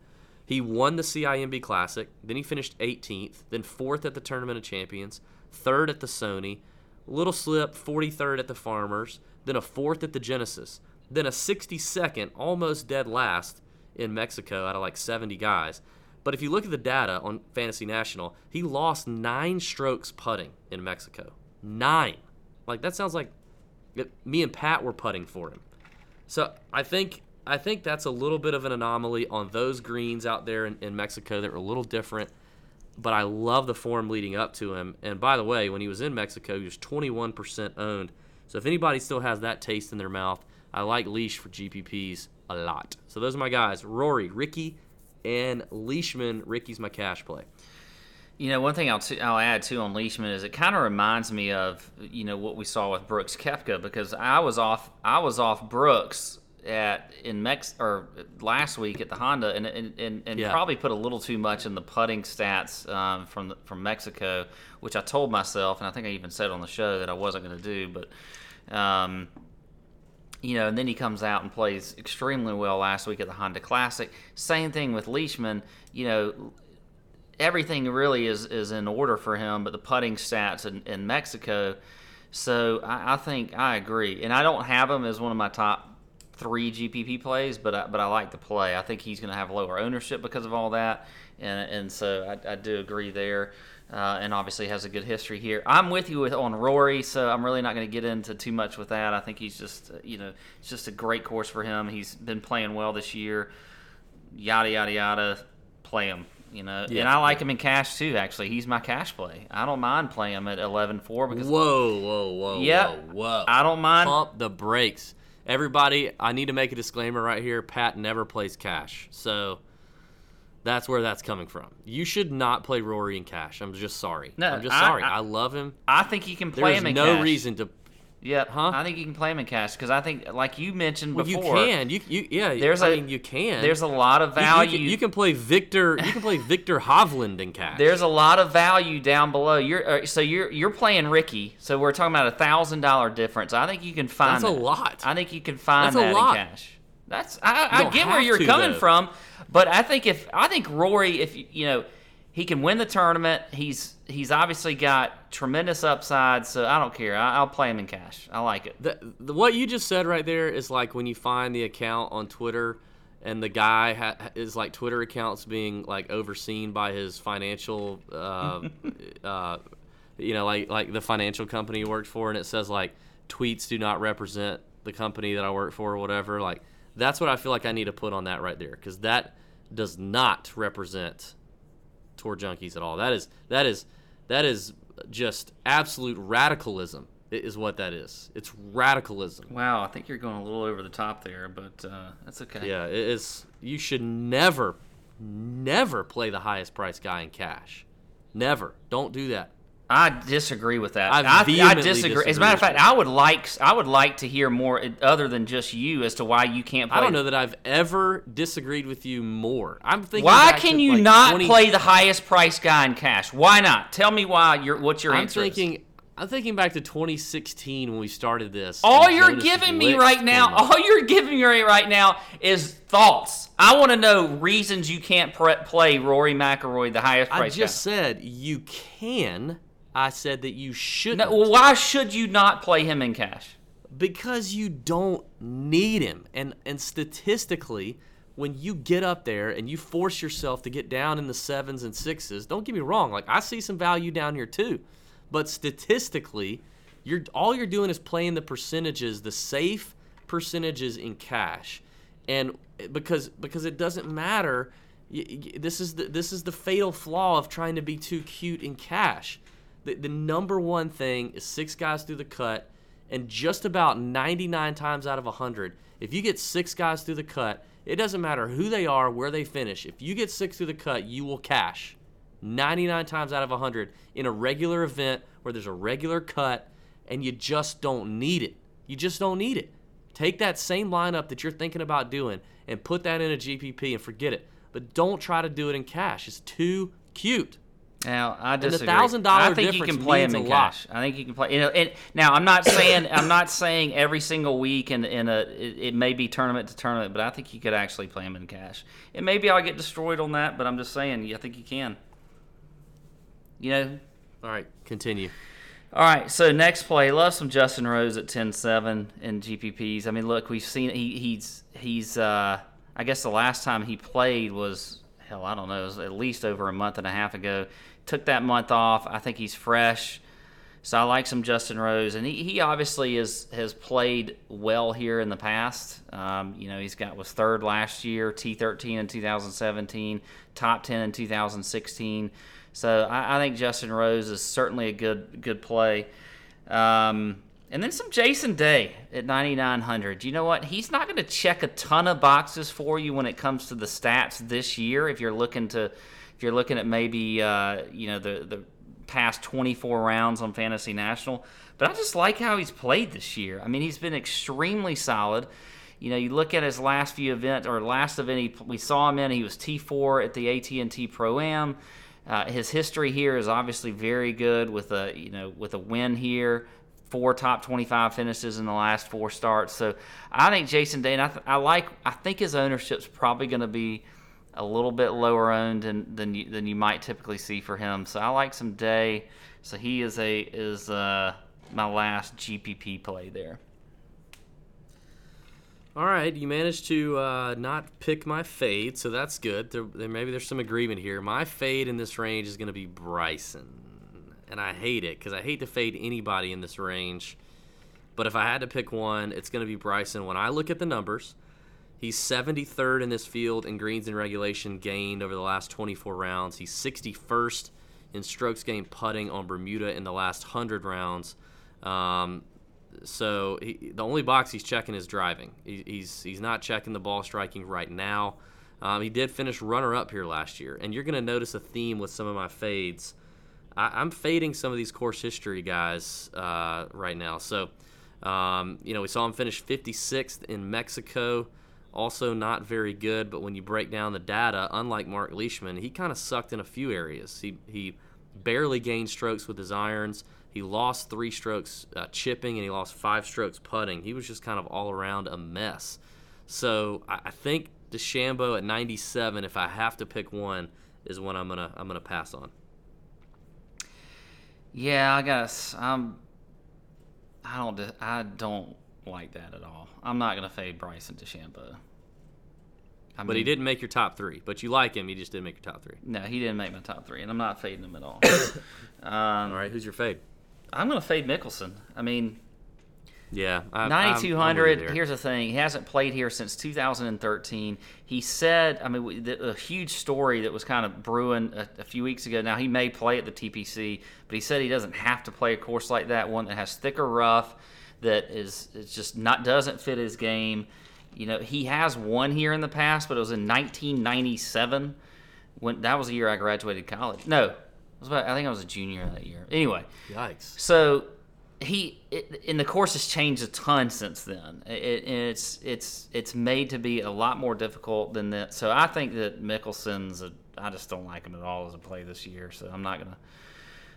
[SPEAKER 2] He won the CIMB Classic, then he finished 18th, then fourth at the Tournament of Champions, third at the Sony, little slip, 43rd at the Farmers, then a fourth at the Genesis, then a 62nd, almost dead last in Mexico out of like 70 guys. But if you look at the data on Fantasy National, he lost nine strokes putting in Mexico. Nine. Like that sounds like me and Pat were putting for him. So I think I think that's a little bit of an anomaly on those greens out there in, in Mexico that are a little different. But I love the form leading up to him. And by the way, when he was in Mexico, he was 21% owned. So if anybody still has that taste in their mouth, I like Leash for GPPs a lot. So those are my guys: Rory, Rickie, and Leishman. Rickie's my cash play.
[SPEAKER 3] You know, one thing I'll, t- I'll add too on Leishman is it kind of reminds me of you know what we saw with Brooks Koepka because I was off I was off Brooks at in Mex or last week at the Honda and and, and, and
[SPEAKER 2] Yeah.
[SPEAKER 3] probably put a little too much in the putting stats um, from the, from Mexico, which I told myself and I think I even said on the show that I wasn't going to do, but. Um, you know, and then he comes out and plays extremely well last week at the Honda Classic. Same thing with Leishman. You know, everything really is, is in order for him, but the putting stats in, in Mexico. So I, I think I agree, and I don't have him as one of my top three GPP plays, but I, but I like the play. I think he's going to have lower ownership because of all that, and and so I, I do agree there. Uh, and obviously has a good history here. I'm with you with on Rory, so I'm really not going to get into too much with that. I think he's just, you know, it's just a great course for him. He's been playing well this year. Yada yada yada. Play him, you know.
[SPEAKER 2] Yeah.
[SPEAKER 3] and I like him in cash too. Actually, he's my cash play. I don't mind playing him at 11-4 because
[SPEAKER 2] Whoa, whoa, whoa,
[SPEAKER 3] yeah,
[SPEAKER 2] whoa, whoa.
[SPEAKER 3] I don't mind.
[SPEAKER 2] Pump the brakes. Everybody, I need to make a disclaimer right here. Pat never plays cash. So that's where that's coming from. You should not play Rory in cash. I'm just sorry.
[SPEAKER 3] No,
[SPEAKER 2] I'm just
[SPEAKER 3] I-
[SPEAKER 2] sorry.
[SPEAKER 3] I-
[SPEAKER 2] I, love him.
[SPEAKER 3] I think he can play
[SPEAKER 2] There's
[SPEAKER 3] him in
[SPEAKER 2] no
[SPEAKER 3] cash.
[SPEAKER 2] reason to.
[SPEAKER 3] Yep.
[SPEAKER 2] Huh?
[SPEAKER 3] I think you can play him in cash because I think, like you mentioned
[SPEAKER 2] Well, you can. You, you yeah.
[SPEAKER 3] There's
[SPEAKER 2] I
[SPEAKER 3] a-
[SPEAKER 2] mean, you can.
[SPEAKER 3] there's a lot of
[SPEAKER 2] You- you
[SPEAKER 3] value.
[SPEAKER 2] can- You, can play Victor. You can play Viktor Hovland in cash.
[SPEAKER 3] There's a lot of value down below. You're uh, so you're you're playing Rickie. So we're talking about a thousand dollar difference. I think you can find
[SPEAKER 2] That's a
[SPEAKER 3] that.
[SPEAKER 2] lot.
[SPEAKER 3] I think you can find
[SPEAKER 2] That's a
[SPEAKER 3] that
[SPEAKER 2] lot.
[SPEAKER 3] in cash. That's I, I get where you're
[SPEAKER 2] to,
[SPEAKER 3] coming
[SPEAKER 2] though.
[SPEAKER 3] from, but I think if I think Rory, if you you know, he can win the tournament. He's he's obviously got tremendous upside. So I don't care. I, I'll play him in cash. I like it.
[SPEAKER 2] The, the, what you just said right there is like when you find the account on Twitter and the guy ha- is like Twitter accounts being like overseen by his financial, uh, uh, you know, like like the financial company he worked for, and it says like tweets do not represent the company that I work for or whatever. Like that's what I feel like I need to put on that right there because that does not represent tour junkies at all. That is that is that is just absolute radicalism is what that is. It's radicalism.
[SPEAKER 3] Wow, I think you're going a little over the top there, but uh, that's okay.
[SPEAKER 2] Yeah, it is. You should never, never play the highest price guy in cash. Never. Don't do that.
[SPEAKER 3] I disagree with that.
[SPEAKER 2] I
[SPEAKER 3] I, I, disagree. As a matter of fact. I would like I would like to hear more other than just you as to why you can't play.
[SPEAKER 2] I don't know that I've ever disagreed with you more. I'm thinking.
[SPEAKER 3] Why can you
[SPEAKER 2] like,
[SPEAKER 3] not
[SPEAKER 2] 20
[SPEAKER 3] play the highest price guy in cash? Why not? Tell me why. Your what's your
[SPEAKER 2] I'm
[SPEAKER 3] answer? is.
[SPEAKER 2] thinking. I'm thinking back to 2016 when we started this.
[SPEAKER 3] All you're
[SPEAKER 2] Jonas
[SPEAKER 3] giving me right now, all you're giving me right now is thoughts. I want to know reasons you can't pre- play Rory McIlroy the highest price.
[SPEAKER 2] I just said you can. I said that you shouldn't.
[SPEAKER 3] No, well, why should you not play him in cash?
[SPEAKER 2] because you don't need him and and statistically when you get up there and you force yourself to get down in the sevens and sixes don't get me wrong like i see some value down here too but statistically you're all you're doing is playing the percentages the safe percentages in cash, and because because it doesn't matter. This is the this is the fatal flaw of trying to be too cute in cash. The, the number one thing is six guys through the cut, and just about 99 times out of 100, if you get six guys through the cut, it doesn't matter who they are, where they finish. If you get six through the cut, you will cash. 99 times out of 100 in a regular event where there's a regular cut and you just don't need it. You just don't need it. Take that same lineup that you're thinking about doing and put that in a GPP and forget it. But don't try to do it in cash. It's too cute.
[SPEAKER 3] Now I
[SPEAKER 2] the
[SPEAKER 3] disagree.
[SPEAKER 2] $1,000
[SPEAKER 3] I think you can play
[SPEAKER 2] means
[SPEAKER 3] him
[SPEAKER 2] a
[SPEAKER 3] in
[SPEAKER 2] lot.
[SPEAKER 3] cash. I think you can play. You know, and now I'm not saying I'm not saying every single week in in a it, it may be tournament to tournament, but I think you could actually play him in cash. And maybe I'll get destroyed on that, but I'm just saying I think you can. You know.
[SPEAKER 2] All right, continue.
[SPEAKER 3] All right, so next play, love some Justin Rose at 10-7 in GPPs. I mean, look, we've seen he, he's he's. Uh, I guess the last time he played was hell, I don't know, it was at least over a month and a half ago. Took that month off. I think he's fresh. So I like some Justin Rose, and he, he obviously is has played well here in the past. Um, you know, he's got was third last year, T thirteen in 2017, top ten in 2016. So I, I think Justin Rose is certainly a good good play. Um, and then some Jason Day at 9900. You know what? He's not going to check a ton of boxes for you when it comes to the stats this year. If you're looking to, if you're looking at maybe uh, you know the the past 24 rounds on Fantasy National. But I just like how he's played this year. I mean, he's been extremely solid. You know, you look at his last few events or last event he, we saw him in. He was T4 at the AT&T Pro Am. Uh, his history here is obviously very good with a you know with a win here, four top 25 finishes in the last four starts. So I think Jason Day, I, th- I like I think his ownership's probably going to be a little bit lower owned than than you, than you might typically see for him. So I like some Day. So he is a is uh, my last GPP play there.
[SPEAKER 2] All right, you managed to uh, not pick my fade, so that's good. There, there, maybe there's some agreement here. My fade in this range is going to be Bryson, and I hate it because I hate to fade anybody in this range. But if I had to pick one, it's going to be Bryson. When I look at the numbers, he's 73rd in this field in greens and regulation gained over the last 24 rounds. He's 61st in strokes gained putting on Bermuda in the last 100 rounds. Um, so he, the only box he's checking is driving. He, he's he's not checking the ball striking right now. Um, he did finish runner up here last year, and you're going to notice a theme with some of my fades. I, I'm fading some of these course history guys uh, right now. So um, you know we saw him finish 56th in Mexico. Also not very good, but when you break down the data, unlike Mark Leishman, he kind of sucked in a few areas. He he barely gained strokes with his irons. He lost three strokes uh, chipping and he lost five strokes putting. He was just kind of all around a mess. So I, I think DeChambeau at 97, if I have to pick one, is one I'm gonna I'm gonna pass on.
[SPEAKER 3] Yeah, I guess I'm. I don't. I don't like that at all. I'm not gonna fade Bryson DeChambeau. I
[SPEAKER 2] But he didn't make your top three. But you like him. He just didn't make your top three.
[SPEAKER 3] No, he didn't make my top three, and I'm not fading him at all. um,
[SPEAKER 2] All right, who's your fade?
[SPEAKER 3] I'm gonna fade Mickelson. I mean,
[SPEAKER 2] Yeah, I, I'm- I'm with
[SPEAKER 3] 9200. Here's the thing: he hasn't played here since 2013. He said, I mean, the, a huge story that was kind of brewing a, a few weeks ago. Now he may play at the TPC, but he said he doesn't have to play a course like that, one that has thicker rough, that is it's just not doesn't fit his game. You know, he has won here in the past, but it was in 1997 when that was the year I graduated college. No, it was about, I think I was a junior that year. Anyway,
[SPEAKER 2] Yikes.
[SPEAKER 3] so he it, and the course has changed a ton since then. It, it's it's it's made to be a lot more difficult than that. So I think that Mickelson's a, I just don't like him at all as a play this year. So I'm not gonna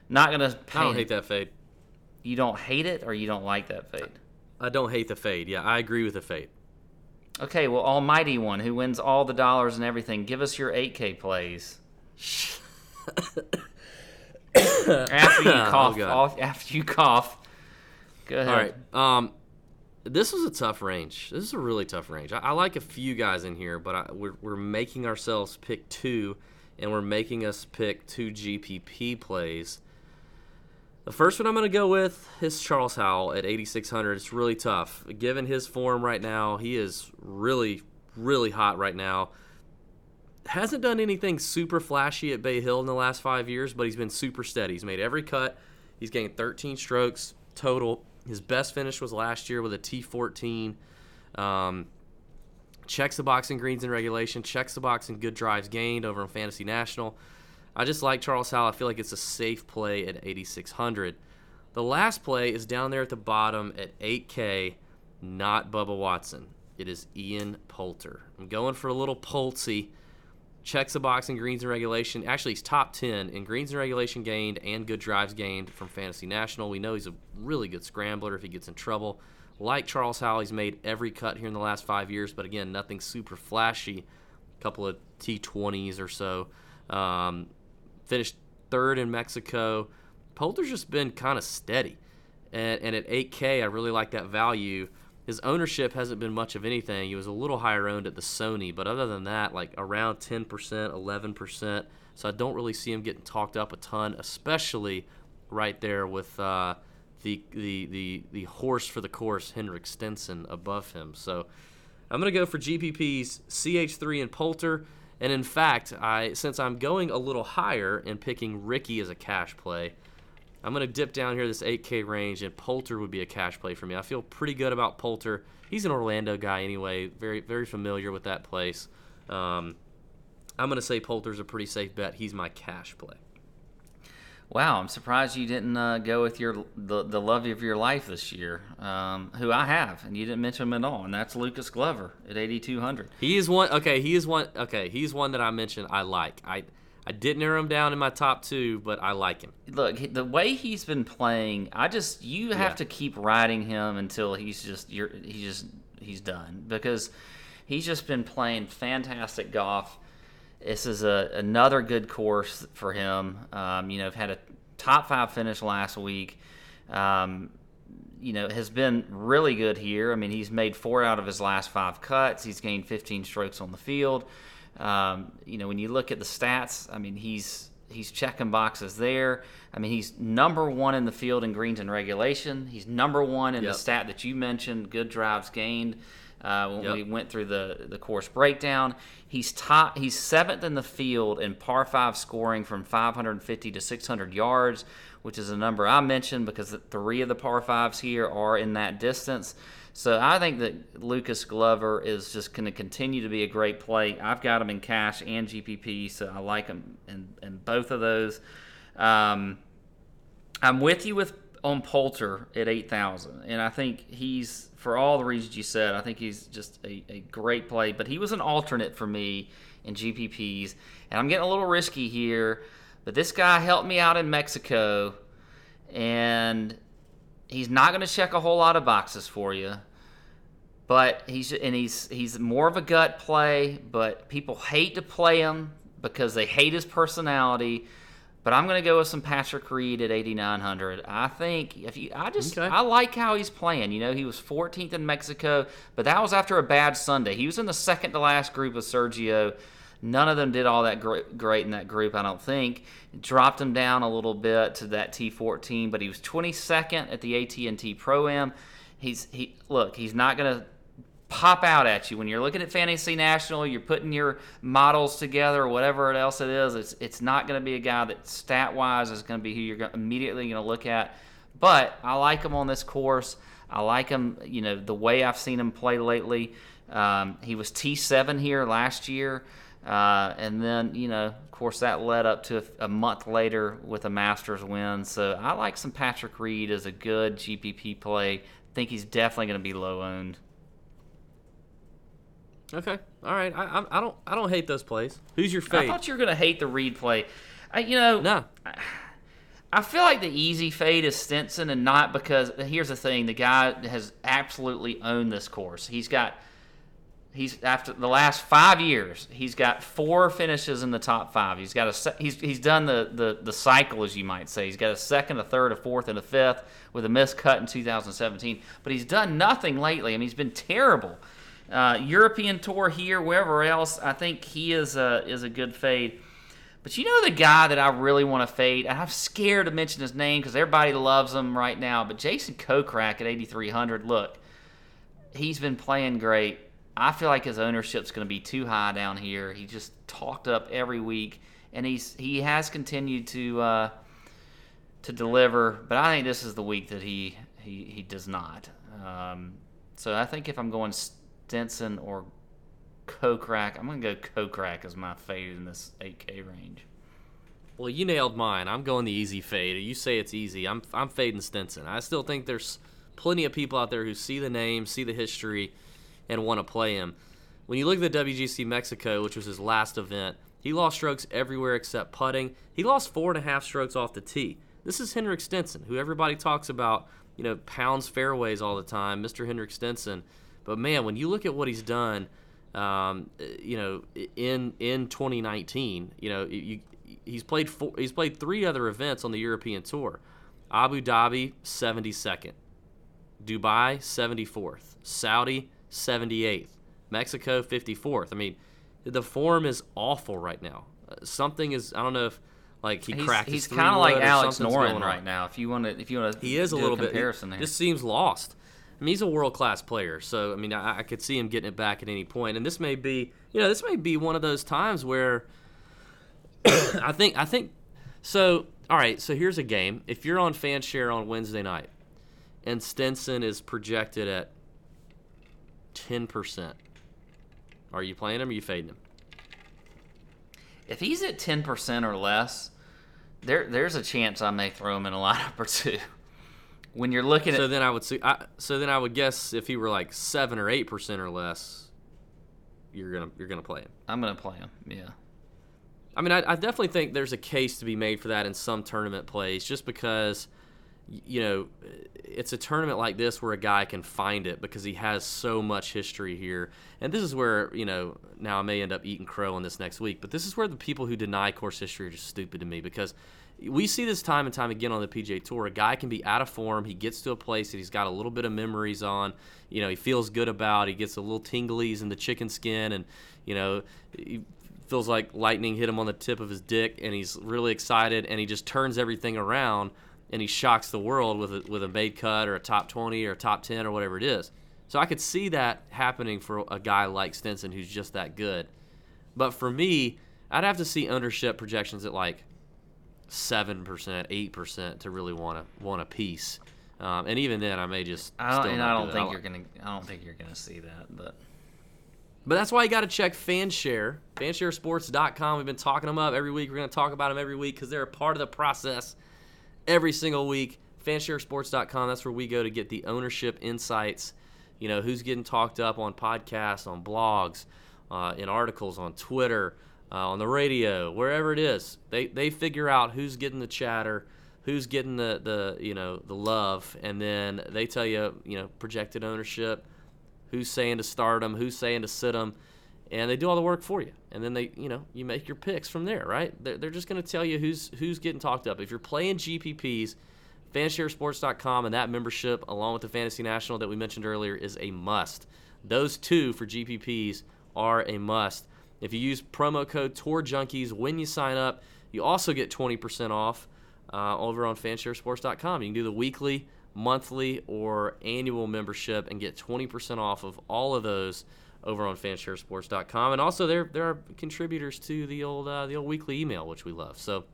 [SPEAKER 3] not gonna. Pay
[SPEAKER 2] I don't hate that fade.
[SPEAKER 3] You don't hate it, or you don't like that fade.
[SPEAKER 2] I don't hate the fade. Yeah, I agree with the fade.
[SPEAKER 3] Okay, well, Almighty One, who wins all the dollars and everything, give us your 8K plays. after you oh, cough,
[SPEAKER 2] Oh,
[SPEAKER 3] off, after you cough, go ahead.
[SPEAKER 2] All right. Um, this was a tough range. This is a really tough range. I, I like a few guys in here, but I, we're, we're making ourselves pick two, and we're making us pick two GPP plays. The first one I'm going to go with is Charles Howell at 8,600. It's really tough. Given his form right now, he is really, really hot right now. Hasn't done anything super flashy at Bay Hill in the last five years, but he's been super steady. He's made every cut. He's gained 13 strokes total. His best finish was last year with a T14. Um, checks the box in greens and regulation, checks the box in good drives gained over in Fantasy National. I just like Charles Howell. I feel like it's a safe play at 8,600. The last play is down there at the bottom at 8K, not Bubba Watson. It is Ian Poulter. I'm going for a little Poltsy. Checks the box in greens and regulation. Actually, he's top 10 in greens and regulation gained and good drives gained from Fantasy National. We know he's a really good scrambler if he gets in trouble. Like Charles Howell, he's made every cut here in the last five years, but again, nothing super flashy. A couple of T20s or so. Um, finished third in Mexico. Poulter's just been kind of steady. And, and at 8K, I really like that value. His ownership hasn't been much of anything. He was a little higher owned at the Sony, but other than that, like around 10%, 11%. So I don't really see him getting talked up a ton, especially right there with uh, the, the, the, the horse for the course, Henrik Stenson, above him. So I'm going to go for GPPs CH3 and Poulter. And in fact, I since I'm going a little higher and picking Rickie as a cash play, I'm going to dip down here this 8K range, and Poulter would be a cash play for me. I feel pretty good about Poulter. He's an Orlando guy anyway, very very familiar with that place. Um, I'm going to say Poulter's a pretty safe bet. He's my cash play.
[SPEAKER 3] Wow, I'm surprised you didn't uh, go with your the, the love of your life this year, um, who I have, and you didn't mention him at all, and that's Lucas Glover at 8,200.
[SPEAKER 2] He is one. Okay, he is one. Okay, he's one that I mentioned. I like. I I didn't narrow him down in my top two, but I like him.
[SPEAKER 3] Look, the way he's been playing, I just you have
[SPEAKER 2] Yeah.
[SPEAKER 3] to keep riding him until he's just you're he's just he's done because he's just been playing fantastic golf. This is a another good course for him. Um, you know, had a top five finish last week. Um, you know, has been really good here. I mean, he's made four out of his last five cuts. He's gained 15 strokes on the field. Um, you know, when you look at the stats, I mean, he's he's checking boxes there. I mean, he's number one in the field in greens and regulation. He's number one in
[SPEAKER 2] Yep.
[SPEAKER 3] the stat that you mentioned, good drives gained. Uh, when
[SPEAKER 2] Yep.
[SPEAKER 3] we went through the the course breakdown, he's top. He's seventh in the field in par five scoring from 550 to 600 yards, which is a number I mentioned because three of the par fives here are in that distance. So I think that Lucas Glover is just going to continue to be a great play. I've got him in cash and GPP, so I like him in, in both of those. Um, I'm with you with on Poulter at eight thousand, and I think he's for all the reasons you said. I think he's just a, a great play, but he was an alternate for me in GPPs, and I'm getting a little risky here. But this guy helped me out in Mexico, and he's not going to check a whole lot of boxes for you. But he's and he's he's more of a gut play, but people hate to play him because they hate his personality. But I'm going to go with some Patrick Reed at 8900. I think if you I just
[SPEAKER 2] Okay.
[SPEAKER 3] I like how he's playing. You know, he was 14th in Mexico, but that was after a bad Sunday. He was in the second to last group with Sergio. None of them did all that great, in that group, I don't think. Dropped him down a little bit to that T14, but he was 22nd at the AT&T Pro Am. He's he look, he's not going to pop out at you when you're looking at Fantasy National. You're putting your models together, or whatever else it is. It's it's not going to be a guy that stat wise is going to be who you're immediately going to look at. But I like him on this course. I like him, you know, the way I've seen him play lately. Um, he was T7 here last year. Uh, and then, you know, of course, that led up to a, a month later with a Masters win. So I like some Patrick Reed as a good GPP play. think he's definitely going to be low owned.
[SPEAKER 2] Okay, all right. I, I, I don't I don't hate those plays. Who's your
[SPEAKER 3] favorite
[SPEAKER 2] I
[SPEAKER 3] thought you were going to hate the Reed play. I, you know,
[SPEAKER 2] Nah.
[SPEAKER 3] I feel like the easy fade is Stenson, and not because here's the thing: the guy has absolutely owned this course. He's got he's after the last five years, he's got four finishes in the top five. He's got a he's he's done the the the cycle as you might say. He's got a second, a third, a fourth, and a fifth with a missed cut in 2017. But he's done nothing lately. I mean, he's been terrible. Uh, European tour here, wherever else, I think he is a is a good fade. But you know the guy that I really want to fade, and I'm scared to mention his name because everybody loves him right now. But Jason Kokrak at 8,300. Look, he's been playing great. I feel like his ownership's going to be too high down here. He just talked up every week, and he's he has continued to uh, to deliver. But I think this is the week that he he, he does not. Um, so I think if I'm going Stenson or Kokrak, I'm going to go Kokrak as my fade in this 8K range.
[SPEAKER 2] Well, you nailed mine. I'm going the easy fade. You say it's easy. I'm I'm fading Stenson. I still think there's plenty of people out there who see the name, see the history, and want to play him. When you look at the WGC Mexico, which was his last event, he lost strokes everywhere except putting. He lost four and a half strokes off the tee. This is Henrik Stenson, who everybody talks about, you know, pounds fairways all the time, Mr. Henrik Stenson. But man, when you look at what he's done, um, you know, in in 2019, you know, you, he's played four, he's played three other events on the European Tour. Abu Dhabi, 72nd. Dubai 74th, Saudi 78th, Mexico 54th. I mean, the form is awful right now. Uh, something is I don't know if like he
[SPEAKER 3] he's,
[SPEAKER 2] cracked.
[SPEAKER 3] He's
[SPEAKER 2] kind
[SPEAKER 3] of like Alex Noren right now. If you want to, if you want to,
[SPEAKER 2] he is a little
[SPEAKER 3] a comparison
[SPEAKER 2] bit.
[SPEAKER 3] He
[SPEAKER 2] just seems lost. I mean, he's a world class player, so I mean, I, I could see him getting it back at any point. And this may be, you know, this may be one of those times where I think, I think, so. All right, so here's a game. If you're on FanShare on Wednesday night, and Stenson is projected at 10%. Are you playing him or are you fading him?
[SPEAKER 3] If he's at 10% or less, there there's a chance I may throw him in a lineup or two. When you're looking
[SPEAKER 2] so
[SPEAKER 3] at
[SPEAKER 2] then I would see I, so then I would guess if he were like 7 or 8% or less, you're going to you're going to play him.
[SPEAKER 3] I'm going to play him. Yeah.
[SPEAKER 2] I mean, I, I definitely think there's a case to be made for that in some tournament plays just because you know, it's a tournament like this where a guy can find it because he has so much history here. And this is where, you know, now I may end up eating crow on this next week, but this is where the people who deny course history are just stupid to me because we see this time and time again on the PGA Tour. A guy can be out of form. He gets to a place that he's got a little bit of memories on. You know, he feels good about. He gets a little tinglies in the chicken skin, and you know, he feels like lightning hit him on the tip of his dick, and he's really excited, and he just turns everything around and he shocks the world with a, with a made cut or a top 20 or a top 10 or whatever it is. So I could see that happening for a guy like Stenson who's just that good. But for me, I'd have to see ownership projections at like seven percent, eight percent to really want to want a piece. Um, and even then, I may just.
[SPEAKER 3] I don't, and I don't
[SPEAKER 2] do
[SPEAKER 3] think you're gonna. I don't think you're gonna see that, but.
[SPEAKER 2] But that's why you got to check FanShare, FanshareSports.com. We've been talking them up every week. We're going to talk about them every week because they're a part of the process every single week. Fansharesports.com. That's where we go to get the ownership insights. You know, who's getting talked up on podcasts, on blogs, uh, in articles, on Twitter, uh, on the radio, wherever it is. They, they figure out who's getting the chatter, who's getting the, the you know the love, and then they tell you you know projected ownership, who's saying to start them, who's saying to sit them, and they do all the work for you. And then they, you know, you make your picks from there, right? They're, they're just going to tell you who's who's getting talked up. If you're playing GPPs, fansharesports.com and that membership, along with the Fantasy National that we mentioned earlier, is a must. Those two for GPPs are a must. If you use promo code Tour Junkies when you sign up, you also get 20% off uh, over on fansharesports.com. You can do the weekly, monthly, or annual membership and get 20% off of all of those over on fansharesports.com. And also, they're, they're contributors to the old uh, the old weekly email, which we love. So,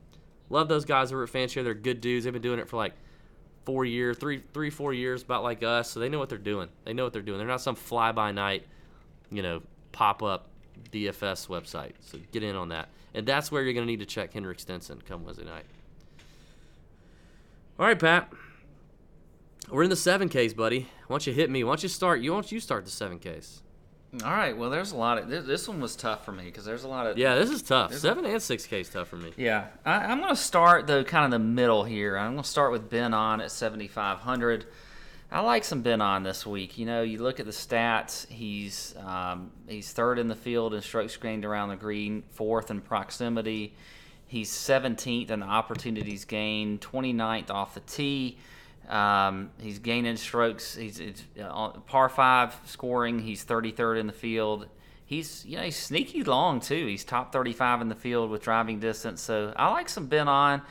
[SPEAKER 2] love those guys over at Fanshare. They're good dudes. They've been doing it for like four years, three, three, four years, about like us. So they know what they're doing. They know what they're doing. They're not some fly by night, you know, pop up DFS website. So get in on that. And that's where you're going to need to check Henrik Stenson come Wednesday night. All right, Pat. We're in the seven case, buddy. Why don't you hit me? Why don't you start? You why don't you start the seven case?
[SPEAKER 3] All right. Well, there's a lot of this, this one was tough for me because there's a lot of
[SPEAKER 2] Yeah, this is tough. Seven and six case tough for me.
[SPEAKER 3] Yeah, I, I'm going to start the kind of the middle here. I'm going to start with Ben An at 7,500. I like some Ben An this week. You know, you look at the stats. He's um, he's third in the field in strokes gained around the green, fourth in proximity. He's 17th in opportunities gained, 29th off the tee. Um, he's gaining strokes. He's, uh, par five scoring. He's 33rd in the field. He's you know he's sneaky long too. He's top 35 in the field with driving distance. So I like some Ben An.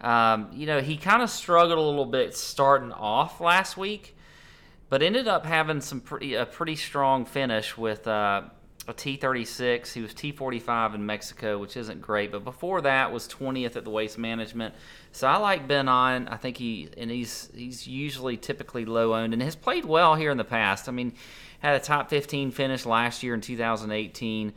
[SPEAKER 3] Um, you know he kind of struggled a little bit starting off last week, but ended up having some pretty a pretty strong finish with. Uh, a T36. He was T45 in Mexico, which isn't great. But before that was 20th at the Waste Management. So I like Ben An. I think he and he's he's usually typically low owned and has played well here in the past. I mean, had a top 15 finish last year in 2018.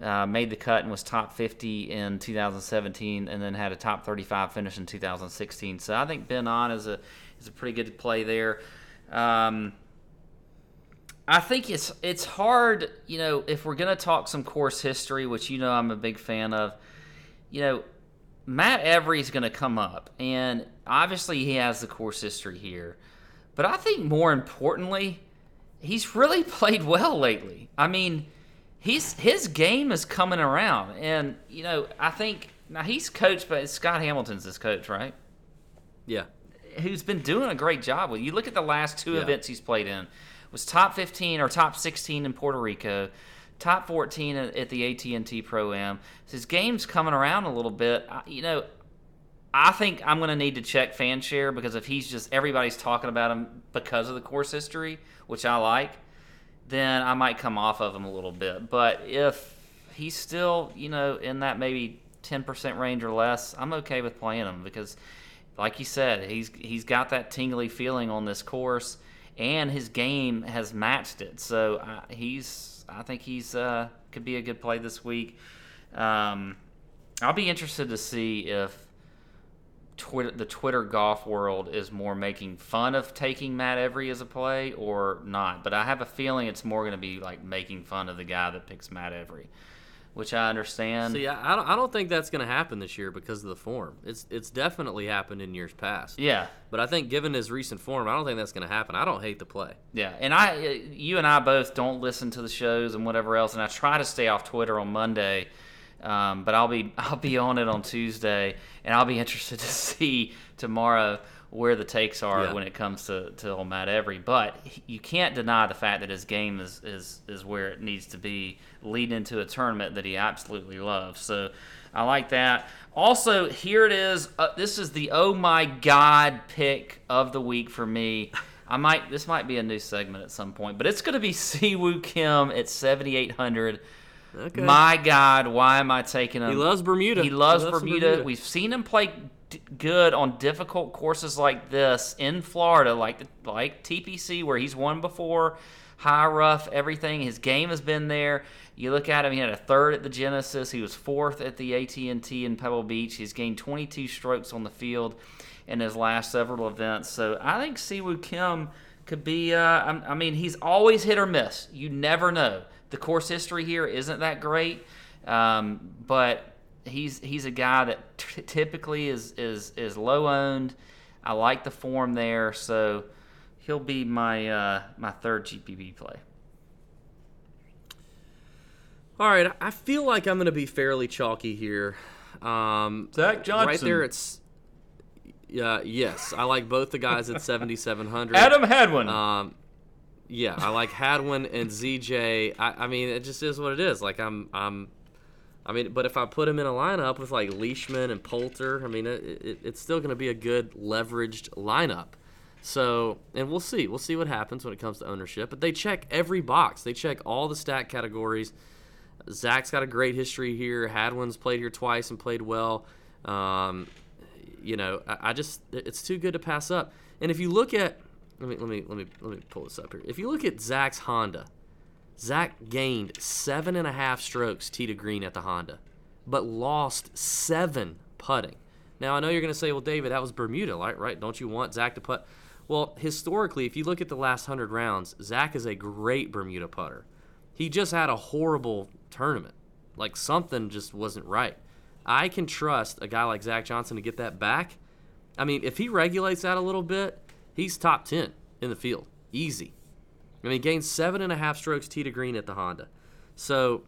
[SPEAKER 3] Uh, made the cut and was top 50 in 2017, and then had a top 35 finish in 2016. So I think Ben An is a is a pretty good play there. Um, I think it's it's hard, you know, if we're gonna talk some course history, which you know I'm a big fan of. You know, Matt Every's gonna come up, and obviously he has the course history here, but I think more importantly, he's really played well lately. I mean, he's his game is coming around, and you know, I think now he's coached by Scott Hamilton's his coach, right?
[SPEAKER 2] Yeah.
[SPEAKER 3] Who's been doing a great job with you. Look at the last two
[SPEAKER 2] Yeah.
[SPEAKER 3] events he's played in was top 15 or top 16 in Puerto Rico, top 14 at, the AT&T Pro Am. His game's coming around a little bit. You know, I think I'm going to need to check FanShare because if he's just everybody's talking about him because of the course history, which I like, then I might come off of him a little bit. But if he's still, you know, in that maybe 10% range or less, I'm okay with playing him because like you said, he's he's got that tingly feeling on this course and his game has matched it. So uh, he's, I think he's uh, could be a good play this week. Um, I'll be interested to see if Twitter, the Twitter golf world is more making fun of taking Matt Every as a play or not. But I have a feeling it's more going to be like making fun of the guy that picks Matt Every, which I understand.
[SPEAKER 2] See, I, I don't, I don't think that's going to happen this year because of the form. It's it's definitely happened in years past.
[SPEAKER 3] yeah,
[SPEAKER 2] But I think given his recent form, I don't think that's going to happen. I don't hate the play.
[SPEAKER 3] Yeah, and I, uh, you and I both don't listen to the shows and whatever else, and I try to stay off Twitter on Monday, um, but I'll be I'll be on it on Tuesday, and I'll be interested to see tomorrow where the takes are
[SPEAKER 2] Yeah.
[SPEAKER 3] when it comes to to Matt Every. But you can't deny the fact that his game is is is where it needs to be, leading into a tournament that he absolutely loves. So. I like that. Also, here it is. Uh, this is the oh my god pick of the week for me. I might this might be a new segment at some point, but it's going to be Si Woo Kim at 7800.
[SPEAKER 2] Okay.
[SPEAKER 3] My God, why am I taking him?
[SPEAKER 2] he loves Bermuda.
[SPEAKER 3] He loves,
[SPEAKER 2] some
[SPEAKER 3] Bermuda. We've seen him play d- good on difficult courses like this in Florida, like like TPC, where he's won before. High rough, everything. His game has been there. You look at him; he had a third at the Genesis. He was fourth at the AT and T in Pebble Beach. He's gained 22 strokes on the field in his last several events. So I think Si Woo Kim could be. Uh, I, I mean, he's always hit or miss. You never know. The course history here isn't that great, um, but he's he's a guy that t- typically is is is low owned. I like the form there, so he'll be my uh, my third GPP play.
[SPEAKER 2] All right, I feel like I'm going to be fairly chalky here. Um,
[SPEAKER 3] Zach Johnson,
[SPEAKER 2] Right there, it's. Yeah, yes, I like both the guys at 7,700.
[SPEAKER 3] Adam Hadwin.
[SPEAKER 2] Um, yeah, I like Hadwin and ZJ. I, I mean, it just is what it is. Like I'm, I'm. I mean, but if I put him in a lineup with like Leishman and Poulter, I mean, it, it, it's still going to be a good leveraged lineup. So, and we'll see. We'll see what happens when it comes to ownership. But they check every box. They check all the stat categories. Zach's got a great history here. Hadwin's played here twice and played well. Um, you know, I, I just it's too good to pass up. And if you look at let me let me let me let me pull this up here. If you look at Zach's Honda, Zach gained seven and a half strokes tee to green at the Honda, but lost seven putting. Now I know you're going to say, well, David, that was Bermuda, right? Right? Don't you want Zach to putt? Well, historically, if you look at the last hundred rounds, Zach is a great Bermuda putter. He just had a horrible tournament. Like something just wasn't right. I can trust a guy like Zach Johnson to get that back. I mean, if he regulates that a little bit, he's top 10 in the field. Easy. I mean, gained seven and a half strokes tee to green at the Honda. So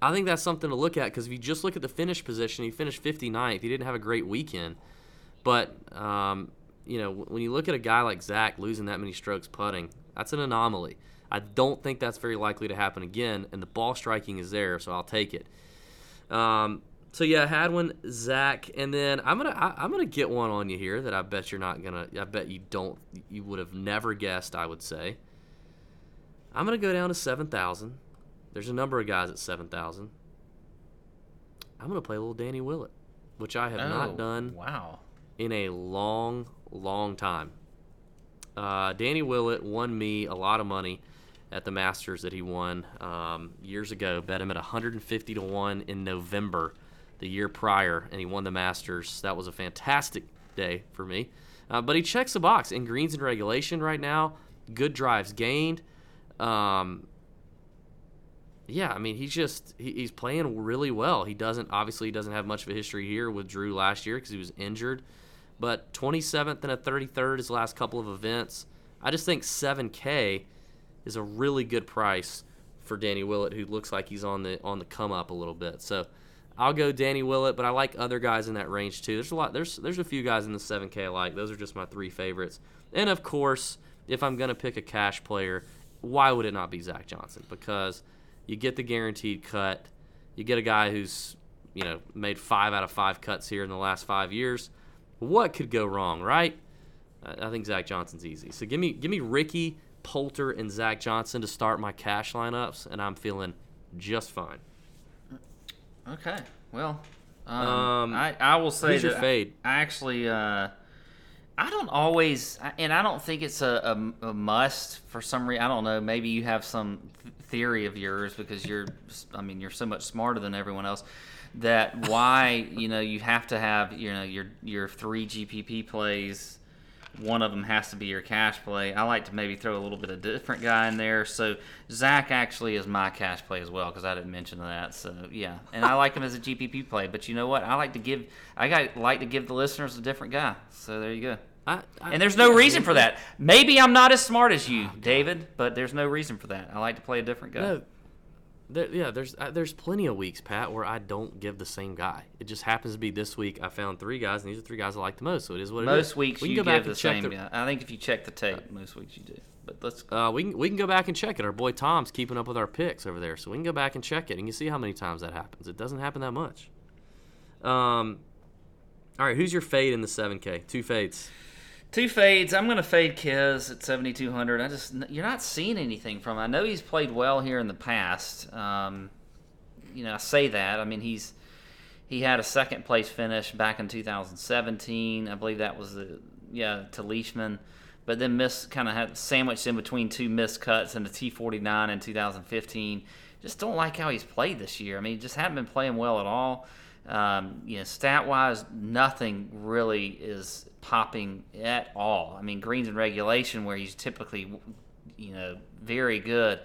[SPEAKER 2] I think that's something to look at because if you just look at the finish position, he finished 59th. He didn't have a great weekend. But, um, you know, when you look at a guy like Zach losing that many strokes putting, that's an anomaly. I don't think that's very likely to happen again, and the ball striking is there, so I'll take it. Um, so yeah, Hadwin, Zach, and then I'm gonna I, I'm gonna get one on you here that I bet you're not gonna. I bet you don't. You would have never guessed. I would say. I'm gonna go down to seven thousand. There's a number of guys at seven thousand. I'm gonna play a little Danny Willett, which I have
[SPEAKER 3] Oh,
[SPEAKER 2] not done
[SPEAKER 3] Wow.
[SPEAKER 2] in a long, long time. Uh, Danny Willett won me a lot of money at the Masters that he won um, years ago. Bet him at 150 to one in November, the year prior, and he won the Masters. That was a fantastic day for me. Uh, but he checks the box in greens and regulation right now. Good drives gained. Um, yeah, I mean he's just he, he's playing really well. He doesn't obviously he doesn't have much of a history here with Drew last year because he was injured, but 27th and a 33rd his last couple of events. I just think 7K is a really good price for Danny Willett, who looks like he's on the on the come up a little bit. So I'll go Danny Willett, but I like other guys in that range too. There's a lot. There's there's a few guys in the 7K I like. Those are just my three favorites. And of course, if I'm gonna pick a cash player, why would it not be Zach Johnson? Because you get the guaranteed cut. You get a guy who's you know made five out of five cuts here in the last five years. What could go wrong, right? I think Zach Johnson's easy. So give me give me Rickie Poulter and Zach Johnson to start my cash lineups, and I'm feeling just fine.
[SPEAKER 3] Okay. Well, um,
[SPEAKER 2] Um,
[SPEAKER 3] I I will say
[SPEAKER 2] who's your
[SPEAKER 3] that
[SPEAKER 2] fade?
[SPEAKER 3] I, I actually uh, I don't always, and I don't think it's a, a, a must for some reason. I don't know. Maybe you have some th- theory of yours because you're, I mean, you're so much smarter than everyone else. That why you know you have to have you know your your three GPP plays. One of them has to be your cash play. I like to maybe throw a little bit of different guy in there. So Zach actually is my cash play as well because I didn't mention that. So yeah, and I like him as a GPP play. But you know what? I like to give I got like to give the listeners a different guy. So there you go.
[SPEAKER 2] I, I,
[SPEAKER 3] And there's no
[SPEAKER 2] yeah,
[SPEAKER 3] reason for that. Maybe I'm not as smart as you, David, but there's no reason for that. I like to play a different guy.
[SPEAKER 2] No, there, yeah, there's uh, there's plenty of weeks, Pat, where I don't give the same guy. It just happens to be this week. I found three guys, and these are three guys I like the most. So it is what it is.
[SPEAKER 3] Most weeks
[SPEAKER 2] we can
[SPEAKER 3] you
[SPEAKER 2] go back
[SPEAKER 3] give the
[SPEAKER 2] and check
[SPEAKER 3] same
[SPEAKER 2] the-
[SPEAKER 3] guy. I think if you check the tape, most weeks you do. But let's.
[SPEAKER 2] Uh, we can we can go back and check it. Our boy Tom's keeping up with our picks over there, so we can go back and check it, and you see how many times that happens. It doesn't happen that much. Um, all right, who's your fade in the seven K? Two fades.
[SPEAKER 3] Two fades. I'm gonna fade Kiz at 7,200. I just you're not seeing anything from. him. I know he's played well here in the past. Um, you know, I say that. I mean, he's he had a second place finish back in 2017. I believe that was the yeah to Leishman, but then missed kind of had sandwiched in between two missed cuts in the T49 in 2015. Just don't like how he's played this year. I mean, just hadn't been playing well at all. Um, you know, stat wise, nothing really is popping at all. I mean, greens and regulation, where he's typically, you know, very good.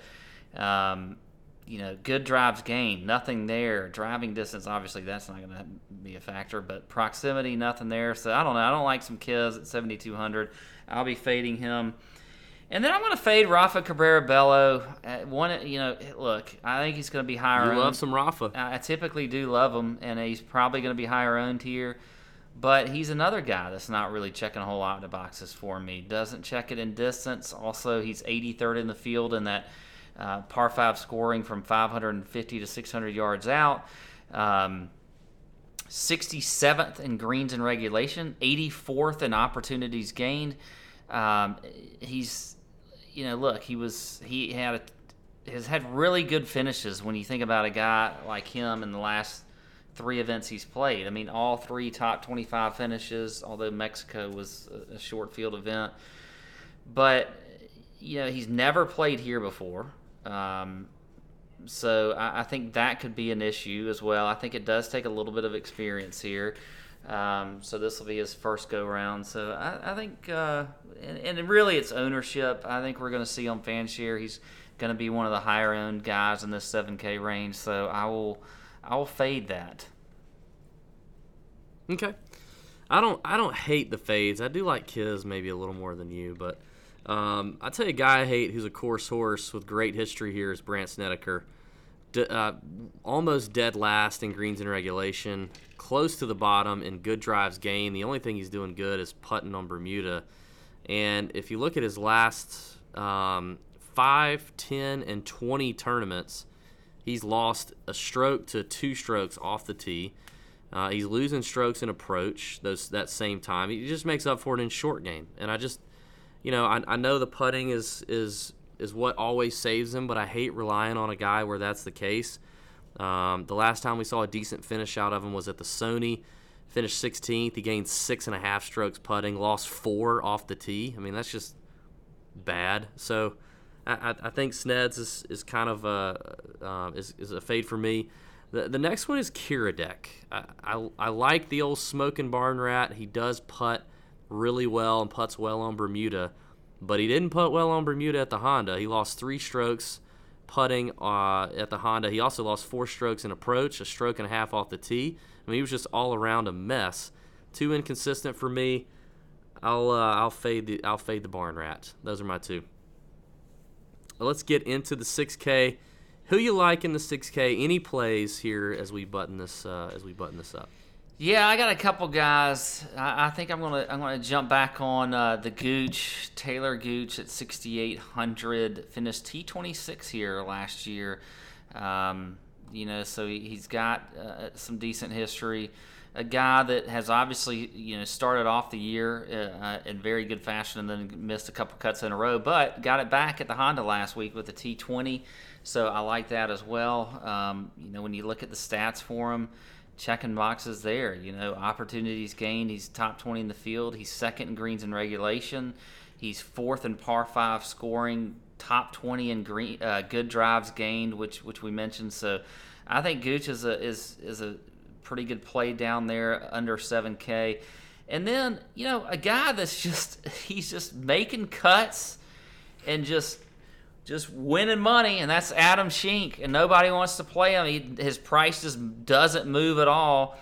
[SPEAKER 3] Um, you know, good drives gained, nothing there. Driving distance, obviously, that's not going to be a factor, but proximity, nothing there. So I don't know. I don't like some Kiz at 7,200. I'll be fading him. And then I'm going to fade Rafa Cabrera Bello. One, you know, look, I think he's going to be higher.
[SPEAKER 2] You
[SPEAKER 3] owned.
[SPEAKER 2] love some Rafa.
[SPEAKER 3] I I typically do love him, and he's probably going to be higher owned here. But he's another guy that's not really checking a whole lot of boxes for me. Doesn't check it in distance. Also, he's 83rd in the field in that uh, par five scoring from 550 to 600 yards out. Um, 67th in greens and regulation, 84th in opportunities gained. Um, he's, you know, look, he was he had a, has had really good finishes when you think about a guy like him in the last three events he's played. I mean, all three top 25 finishes, although Mexico was a, short field event. But you know, he's never played here before. Um, so I, I think that could be an issue as well. I think it does take a little bit of experience here. Um, so this will be his first go round. So I, I think, uh, and, and really it's ownership. I think we're going to see on FanShare he's going to be one of the higher owned guys in this 7K range. So I will, I will fade that.
[SPEAKER 2] Okay. I don't I don't hate the fades. I do like Kiz maybe a little more than you, but um, I tell you a guy I hate who's a course horse with great history here is Brandt Snedeker. Uh, almost dead last in greens and regulation, close to the bottom in good drives gain. The only thing he's doing good is putting on Bermuda. And if you look at his last um, 5, 10, and 20 tournaments, he's lost a stroke to two strokes off the tee. Uh, he's losing strokes in approach those that same time. He just makes up for it in short game. And I just, you know, I, I know the putting is is is what always saves him, but I hate relying on a guy where that's the case. Um, the last time we saw a decent finish out of him was at the Sony. Finished 16th. He gained six and a half strokes putting, lost four off the tee. I mean, that's just bad. So I, I think Sneds is, is kind of a, uh, is, is a fade for me. The, the next one is Kiradech. I, I, I like the old smoking barn rat. He does putt really well and puts well on Bermuda, but he didn't putt well on Bermuda at the Honda. He lost three strokes putting uh, at the Honda. He also lost four strokes in approach, a stroke and a half off the tee. I mean, he was just all around a mess. Too inconsistent for me. I'll uh, I'll fade the I'll fade the barn rat. Those are my two. Let's get into the 6K. Who you like in the 6K? Any plays here as we button this uh, as we button this up?
[SPEAKER 3] Yeah, I got a couple guys. I, I think I'm gonna I'm gonna jump back on uh, the Gooch Taylor Gooch at 6,800. Finished T26 here last year. Um, you know, so he, has got uh, some decent history. A guy that has obviously you know started off the year uh, uh in very good fashion and then missed a couple cuts in a row, but got it back at the Honda last week with the T20. So I like that as well. Um, you know, when you look at the stats for him checking boxes there. You know, opportunities gained. He's top 20 in the field. He's second in greens in regulation. He's fourth in par five scoring. Top 20 in green uh, good drives gained, which which we mentioned. So, I think Gooch is a is is a pretty good play down there under 7K. And then you know a guy that's just he's just making cuts and just just winning money, and that's Adam Schenk, and nobody wants to play him. He, his price just doesn't move at all.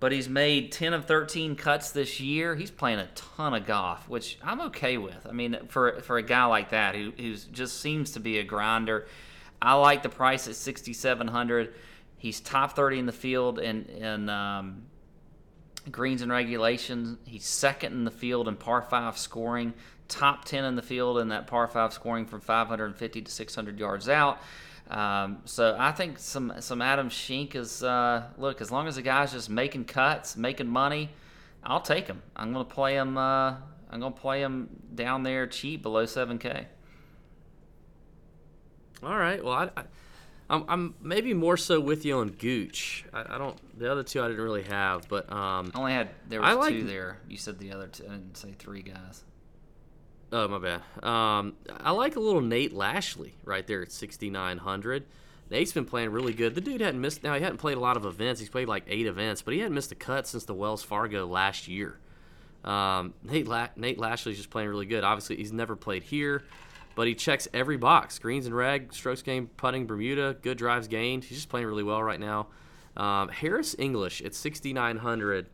[SPEAKER 3] But he's made 10 of 13 cuts this year. He's playing a ton of golf, which I'm okay with. I mean, for for a guy like that who who just seems to be a grinder, I like the price at 6,700. He's top 30 in the field and in um, greens and regulation. He's second in the field in par five scoring top 10 in the field in that par 5 scoring from 550 to 600 yards out. Um, so I think some some Adam Schenk is uh, look as long as the guy's just making cuts, making money, I'll take him. I'm gonna play him. Uh, I'm gonna play him down there cheap below 7K.
[SPEAKER 2] All right. Well, I, I I'm, I'm maybe more so with you on Gooch. I, I, don't. The other two I didn't really have, but um,
[SPEAKER 3] I only had there was like, two there. You said the other two. I didn't say three guys.
[SPEAKER 2] Oh my bad. Um, I like a little Nate Lashley right there at 6,900. Nate's been playing really good. The dude hadn't missed. Now he hadn't played a lot of events. He's played like eight events, but he hadn't missed a cut since the Wells Fargo last year. Um, Nate La- Nate Lashley's just playing really good. Obviously, he's never played here, but he checks every box: greens and reg, strokes gained, putting, Bermuda, good drives gained. He's just playing really well right now. Um, Harris English at 6,900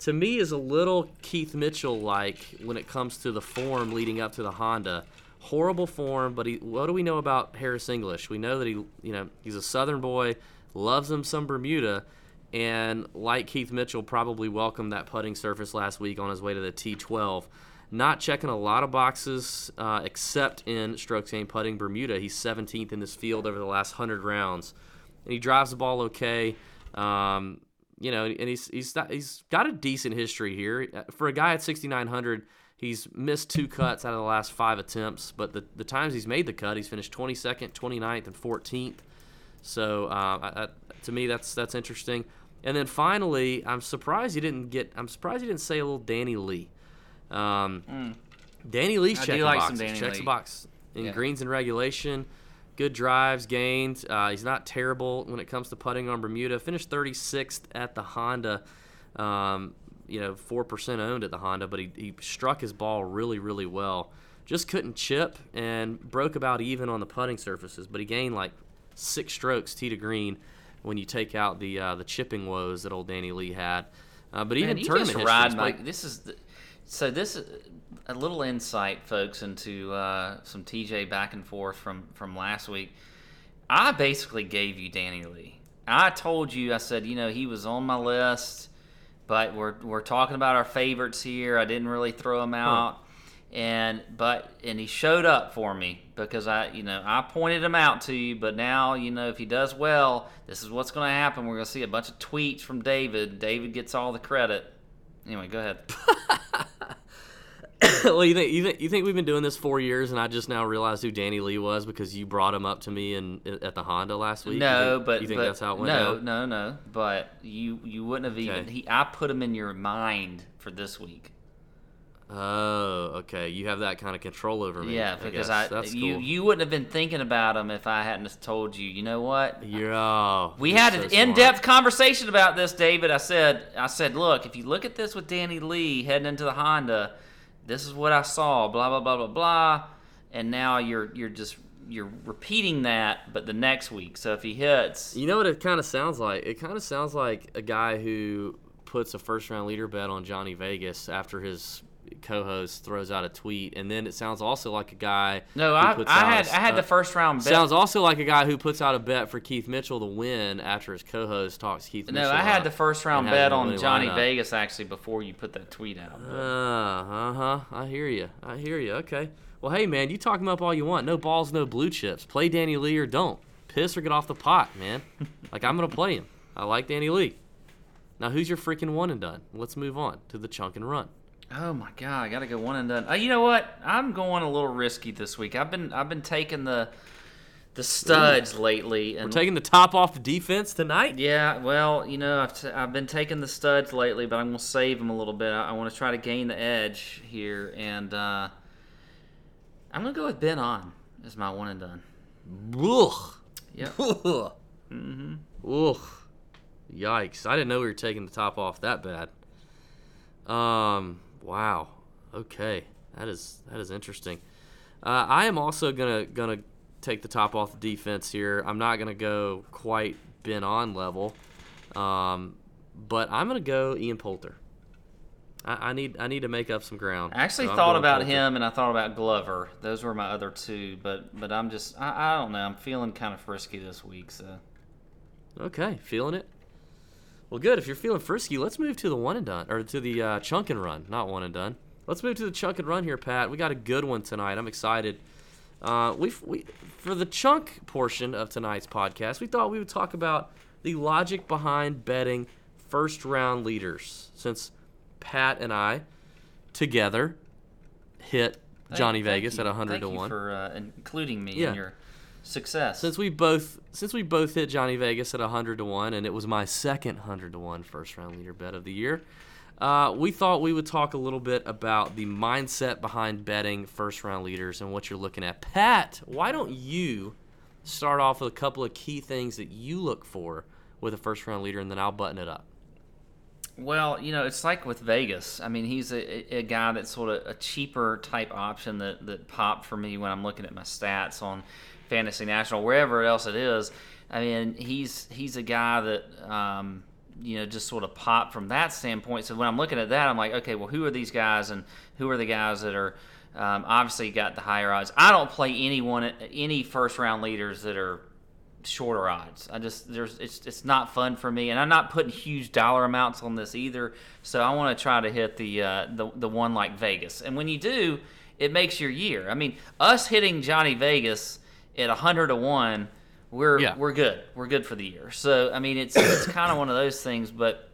[SPEAKER 2] to me is a little Keith Mitchell like when it comes to the form leading up to the Honda. Horrible form, but he, what do we know about Harris English? We know that he, you know, he's a Southern boy, loves him some Bermuda, and like Keith Mitchell, probably welcomed that putting surface last week on his way to the T12. Not checking a lot of boxes uh, except in strokes gained putting Bermuda. He's 17th in this field over the last 100 rounds, and he drives the ball okay. Um, you know, and he's he's he's got a decent history here uh, for a guy at 6900. He's missed two cuts out of the last five attempts, but the, the times he's made the cut, he's finished 22nd, 29th, and 14th. So uh, I, to me, that's that's interesting. And then finally, I'm surprised he didn't get. I'm surprised he didn't say a little Danny Lee. Um, mm. Danny Lee's checking like box. Checks Lee. the box in yeah. greens and regulation good drives gained. Uh, he's not terrible when it comes to putting on Bermuda. Finished 36th at the Honda. Um, you know, four percent owned at the Honda, but he, he struck his ball really, really well. Just couldn't chip and broke about even on the putting surfaces, but he gained like six strokes tee to green when you take out the uh, the chipping woes that old Danny Lee had. Uh, but even Man, tournament
[SPEAKER 3] just ride my, this is the, so this is a little insight, folks, into uh, some TJ back and forth from from last week. I basically gave you Danny Lee. I told you, I said, you know, he was on my list, but we're we're talking about our favorites here. I didn't really throw him out. Huh. and but and he showed up for me because I you know I pointed him out to you, but now you know if he does well, this is what's going to happen. We're going to see a bunch of tweets from David. David gets all the credit. Anyway, go ahead.
[SPEAKER 2] well, you think you think you think we've been doing this four years, and I just now realized who Danny Lee was because you brought him up to me and at the Honda last week.
[SPEAKER 3] No,
[SPEAKER 2] you think,
[SPEAKER 3] but
[SPEAKER 2] you think
[SPEAKER 3] but,
[SPEAKER 2] that's how it went
[SPEAKER 3] no,
[SPEAKER 2] down?
[SPEAKER 3] no, no. But you you wouldn't have even.
[SPEAKER 2] Okay.
[SPEAKER 3] He I put him in your mind for this week.
[SPEAKER 2] Oh, okay. You have that kind of control over me.
[SPEAKER 3] Yeah, because. I,
[SPEAKER 2] that's
[SPEAKER 3] you
[SPEAKER 2] cool.
[SPEAKER 3] you wouldn't have been thinking about him if I hadn't told you. You know what?
[SPEAKER 2] You're, oh,
[SPEAKER 3] We
[SPEAKER 2] you're
[SPEAKER 3] had
[SPEAKER 2] so
[SPEAKER 3] an in-depth conversation about this, David. I said, I said, look, if you look at this with Danny Lee heading into the Honda, this is what I saw. Blah blah blah blah blah. And now you're you're just you're repeating that, but the next week. So if he hits,
[SPEAKER 2] You know what it kind of sounds like? It kind of sounds like a guy who puts a first round leader bet on Johnny Vegas after his co-host throws out a tweet, and then it sounds also like a guy.
[SPEAKER 3] no, I, I had
[SPEAKER 2] a-
[SPEAKER 3] I had the first round bet.
[SPEAKER 2] Sounds also like a guy who puts out a bet for Keith Mitchell to win after his co-host talks Keith Mitchell.
[SPEAKER 3] no,
[SPEAKER 2] Mitchell.
[SPEAKER 3] I had the first round bet on Johnny. Vegas actually before you put that tweet out.
[SPEAKER 2] Uh, uh huh. I hear you. I hear you. Okay. Well, hey man, you talk him up all you want. No balls, no blue chips. Play Danny Lee or don't. Piss or get off the pot, man. like I'm gonna play him. I like Danny Lee. Now who's your freaking one and done? Let's move on to the chunk and run.
[SPEAKER 3] Oh my god, I gotta go one and done. Uh, you know what? I'm going a little risky this week. I've been I've been taking the the studs lately, and
[SPEAKER 2] We're taking the top off the defense tonight.
[SPEAKER 3] yeah, well, you know, I've, t- I've been taking the studs lately, but I'm gonna save them a little bit. I, I want to try to gain the edge here, and uh, I'm gonna go with Ben An as my one and done.
[SPEAKER 2] Ugh.
[SPEAKER 3] Yep.
[SPEAKER 2] mm-hmm. Ugh. Yikes! I didn't know we were taking the top off that bad. Um. Wow. Okay. That is that is interesting. Uh, I am also gonna gonna take the top off the defense here. I'm not gonna go quite Ben An level, um, but I'm gonna go Ian Poulter. I, I need I need to make up some ground.
[SPEAKER 3] I actually
[SPEAKER 2] So
[SPEAKER 3] thought about
[SPEAKER 2] Poulter.
[SPEAKER 3] him, and I thought about Glover. Those were my other two, but but I'm just I, I don't know. I'm feeling kind of frisky this week, so.
[SPEAKER 2] Okay, feeling it. Well, good. If you're feeling frisky, let's move to the one and done, or to the uh, chunk and run, not one and done. Let's move to the chunk and run here, Pat. We got a good one tonight. I'm excited. Uh, we we for the chunk portion of tonight's podcast, we thought we would talk about the logic behind betting first round leaders. Since Pat and I together hit Johnny
[SPEAKER 3] thank
[SPEAKER 2] Vegas at 100
[SPEAKER 3] Thank
[SPEAKER 2] to
[SPEAKER 3] you
[SPEAKER 2] one.
[SPEAKER 3] for uh, including me
[SPEAKER 2] Yeah.
[SPEAKER 3] in your success.
[SPEAKER 2] Since we both since we both hit Johnny Vegas at 100 to 1 and it was my second 100 to 1 first round leader bet of the year. Uh, we thought we would talk a little bit about the mindset behind betting first round leaders and what you're looking at. Pat, why don't you start off with a couple of key things that you look for with a first round leader and then I'll button it up.
[SPEAKER 3] well, you know, it's like with Vegas. I mean, he's a, a guy that's sort of a cheaper type option that, that popped for me when I'm looking at my stats on Fantasy National, wherever else it is. I mean, he's he's a guy that um, you know just sort of popped from that standpoint. So when I'm looking at that, I'm like, okay, well, who are these guys, and who are the guys that are um, obviously got the higher odds? I don't play anyone, any first round leaders that are shorter odds. I just there's it's it's not fun for me, and I'm not putting huge dollar amounts on this either. So I want to try to hit the uh, the the one like Vegas, and when you do, it makes your year. I mean, us hitting Johnny Vegas at hundred to one, we're
[SPEAKER 2] Yeah.
[SPEAKER 3] we're good. We're good for the year. So I mean, it's it's kind of one of those things, but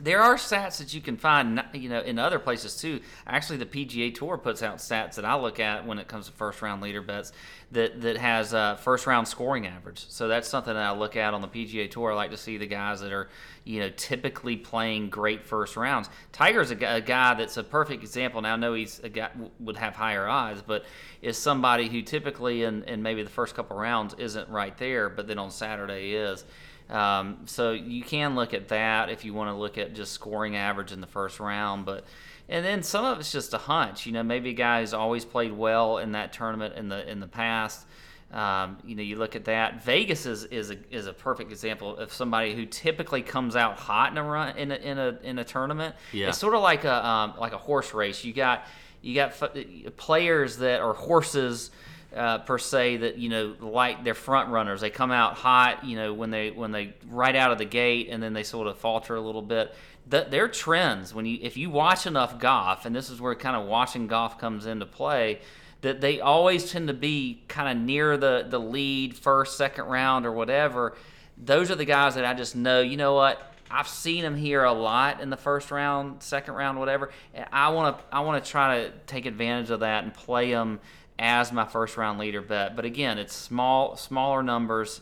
[SPEAKER 3] there are stats that you can find, you know, in other places too. Actually, the PGA Tour puts out stats that I look at when it comes to first round leader bets that that has uh, first round scoring average. So that's something that I look at on the PGA Tour. I like to see the guys that are, you know, typically playing great first rounds. Tiger's a, a guy that's a perfect example. Now I know he's a guy would have higher odds, but is somebody who typically in, in maybe the first couple rounds isn't right there, but then on Saturday is. Um, so you can look at that if you want to look at just scoring average in the first round, but and then some of it's just a hunch. You know, maybe a guy who's always played well in that tournament in the in the past. Um, you know, you look at that. Vegas is is a, is a perfect example of somebody who typically comes out hot in a run in a in a, in a tournament.
[SPEAKER 2] Yeah.
[SPEAKER 3] It's sort of like a um, like a horse race. You got you got f- players that are horses uh, per se that you know like they're front runners. They come out hot, you know, when they when they right out of the gate, and then they sort of falter a little bit. The, their trends when you if you watch enough golf, and this is where kind of watching golf comes into play, that they always tend to be kind of near the the lead first, second round or whatever. Those are the guys that I just know. You know what? I've seen them here a lot in the first round, second round, whatever. I want to I want to try to take advantage of that and play them as my first round leader bet. But again, it's small, smaller numbers,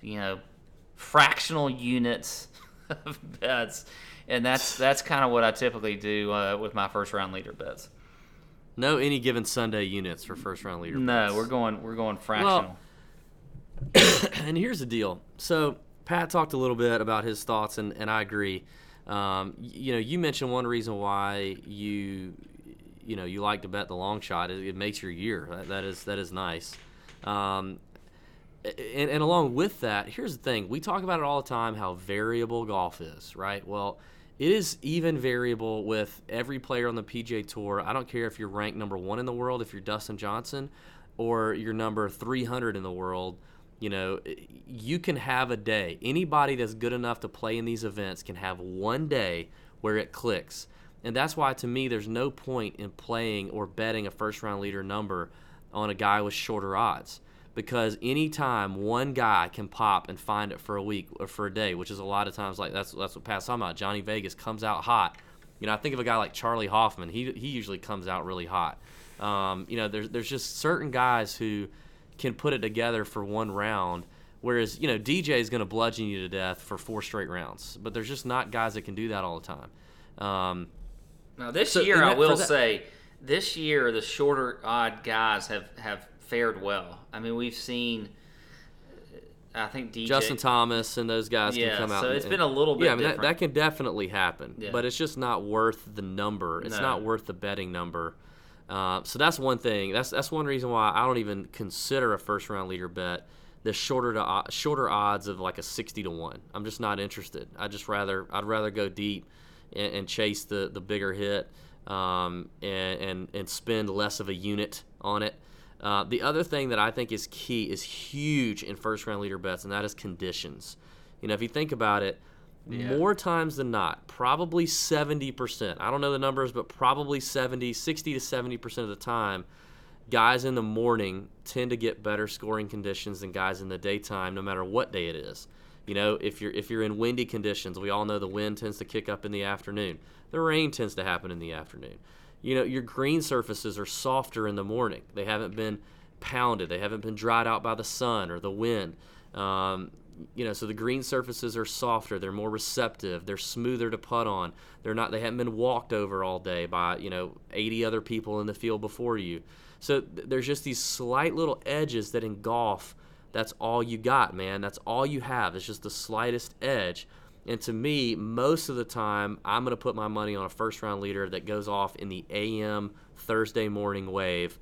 [SPEAKER 3] you know, fractional units of bets, and that's that's kind of what I typically do uh, with my first round leader bets.
[SPEAKER 2] No, any given Sunday units for first round leader.
[SPEAKER 3] No,
[SPEAKER 2] bets.
[SPEAKER 3] we're going we're going fractional.
[SPEAKER 2] Well, and here's the deal. So Pat talked a little bit about his thoughts, and, and I agree. Um, you know, you mentioned one reason why you you know you like to bet the long shot. It, it makes your year. That, that is that is nice. Um, and, and along with that, here's the thing: we talk about it all the time how variable golf is, right? Well, it is even variable with every player on the PGA Tour. I don't care if you're ranked number one in the world, if you're Dustin Johnson, or you're number 300 in the world. You know, you can have a day. Anybody that's good enough to play in these events can have one day where it clicks. And that's why, to me, there's no point in playing or betting a first round leader number on a guy with shorter odds. Because anytime one guy can pop and find it for a week or for a day, which is a lot of times like that's that's what Pat's talking about. Johnny Vegas comes out hot. You know, I think of a guy like Charlie Hoffman. He he usually comes out really hot. Um, you know, there's there's just certain guys who can put it together for one round. Whereas, you know, DJ is going to bludgeon you to death for four straight rounds. But there's just not guys that can do that all the time. Um,
[SPEAKER 3] now this so year, I will say, this year the shorter odd guys have have fared well. I mean, we've seen. I think DJ,
[SPEAKER 2] Justin Thomas and those guys
[SPEAKER 3] yeah,
[SPEAKER 2] can come out.
[SPEAKER 3] So it's
[SPEAKER 2] and,
[SPEAKER 3] been a little bit.
[SPEAKER 2] Yeah, I mean
[SPEAKER 3] that,
[SPEAKER 2] that, can definitely happen,
[SPEAKER 3] yeah.
[SPEAKER 2] but it's just not worth the number. It's
[SPEAKER 3] No.
[SPEAKER 2] not worth the betting number. Uh, so that's one thing. That's that's one reason why I don't even consider a first round leader bet the shorter to shorter odds of like a sixty to one. I'm just not interested. I just rather I'd rather go deep and, and chase the the bigger hit um, and, and and spend less of a unit on it. Uh, the other thing that I think is key is huge in first round leader bets, and that is conditions. You know, if you think about it,
[SPEAKER 3] Yeah.
[SPEAKER 2] more times than not, probably 70%. I don't know the numbers, but probably 70, 60 to 70% of the time, guys in the morning tend to get better scoring conditions than guys in the daytime, no matter what day it is. You know, if you're if you're in windy conditions, we all know the wind tends to kick up in the afternoon. The rain tends to happen in the afternoon. You know, your green surfaces are softer in the morning. They haven't been pounded. They haven't been dried out by the sun or the wind. Um, you know, so the green surfaces are softer. They're more receptive. They're smoother to putt on. They're not. They haven't been walked over all day by you know 80 other people in the field before you. So th- there's just these slight little edges that in golf, that's all you got, man. That's all you have. It's just the slightest edge. And to me, most of the time, I'm going to put my money on a first round leader that goes off in the AM Thursday morning wave.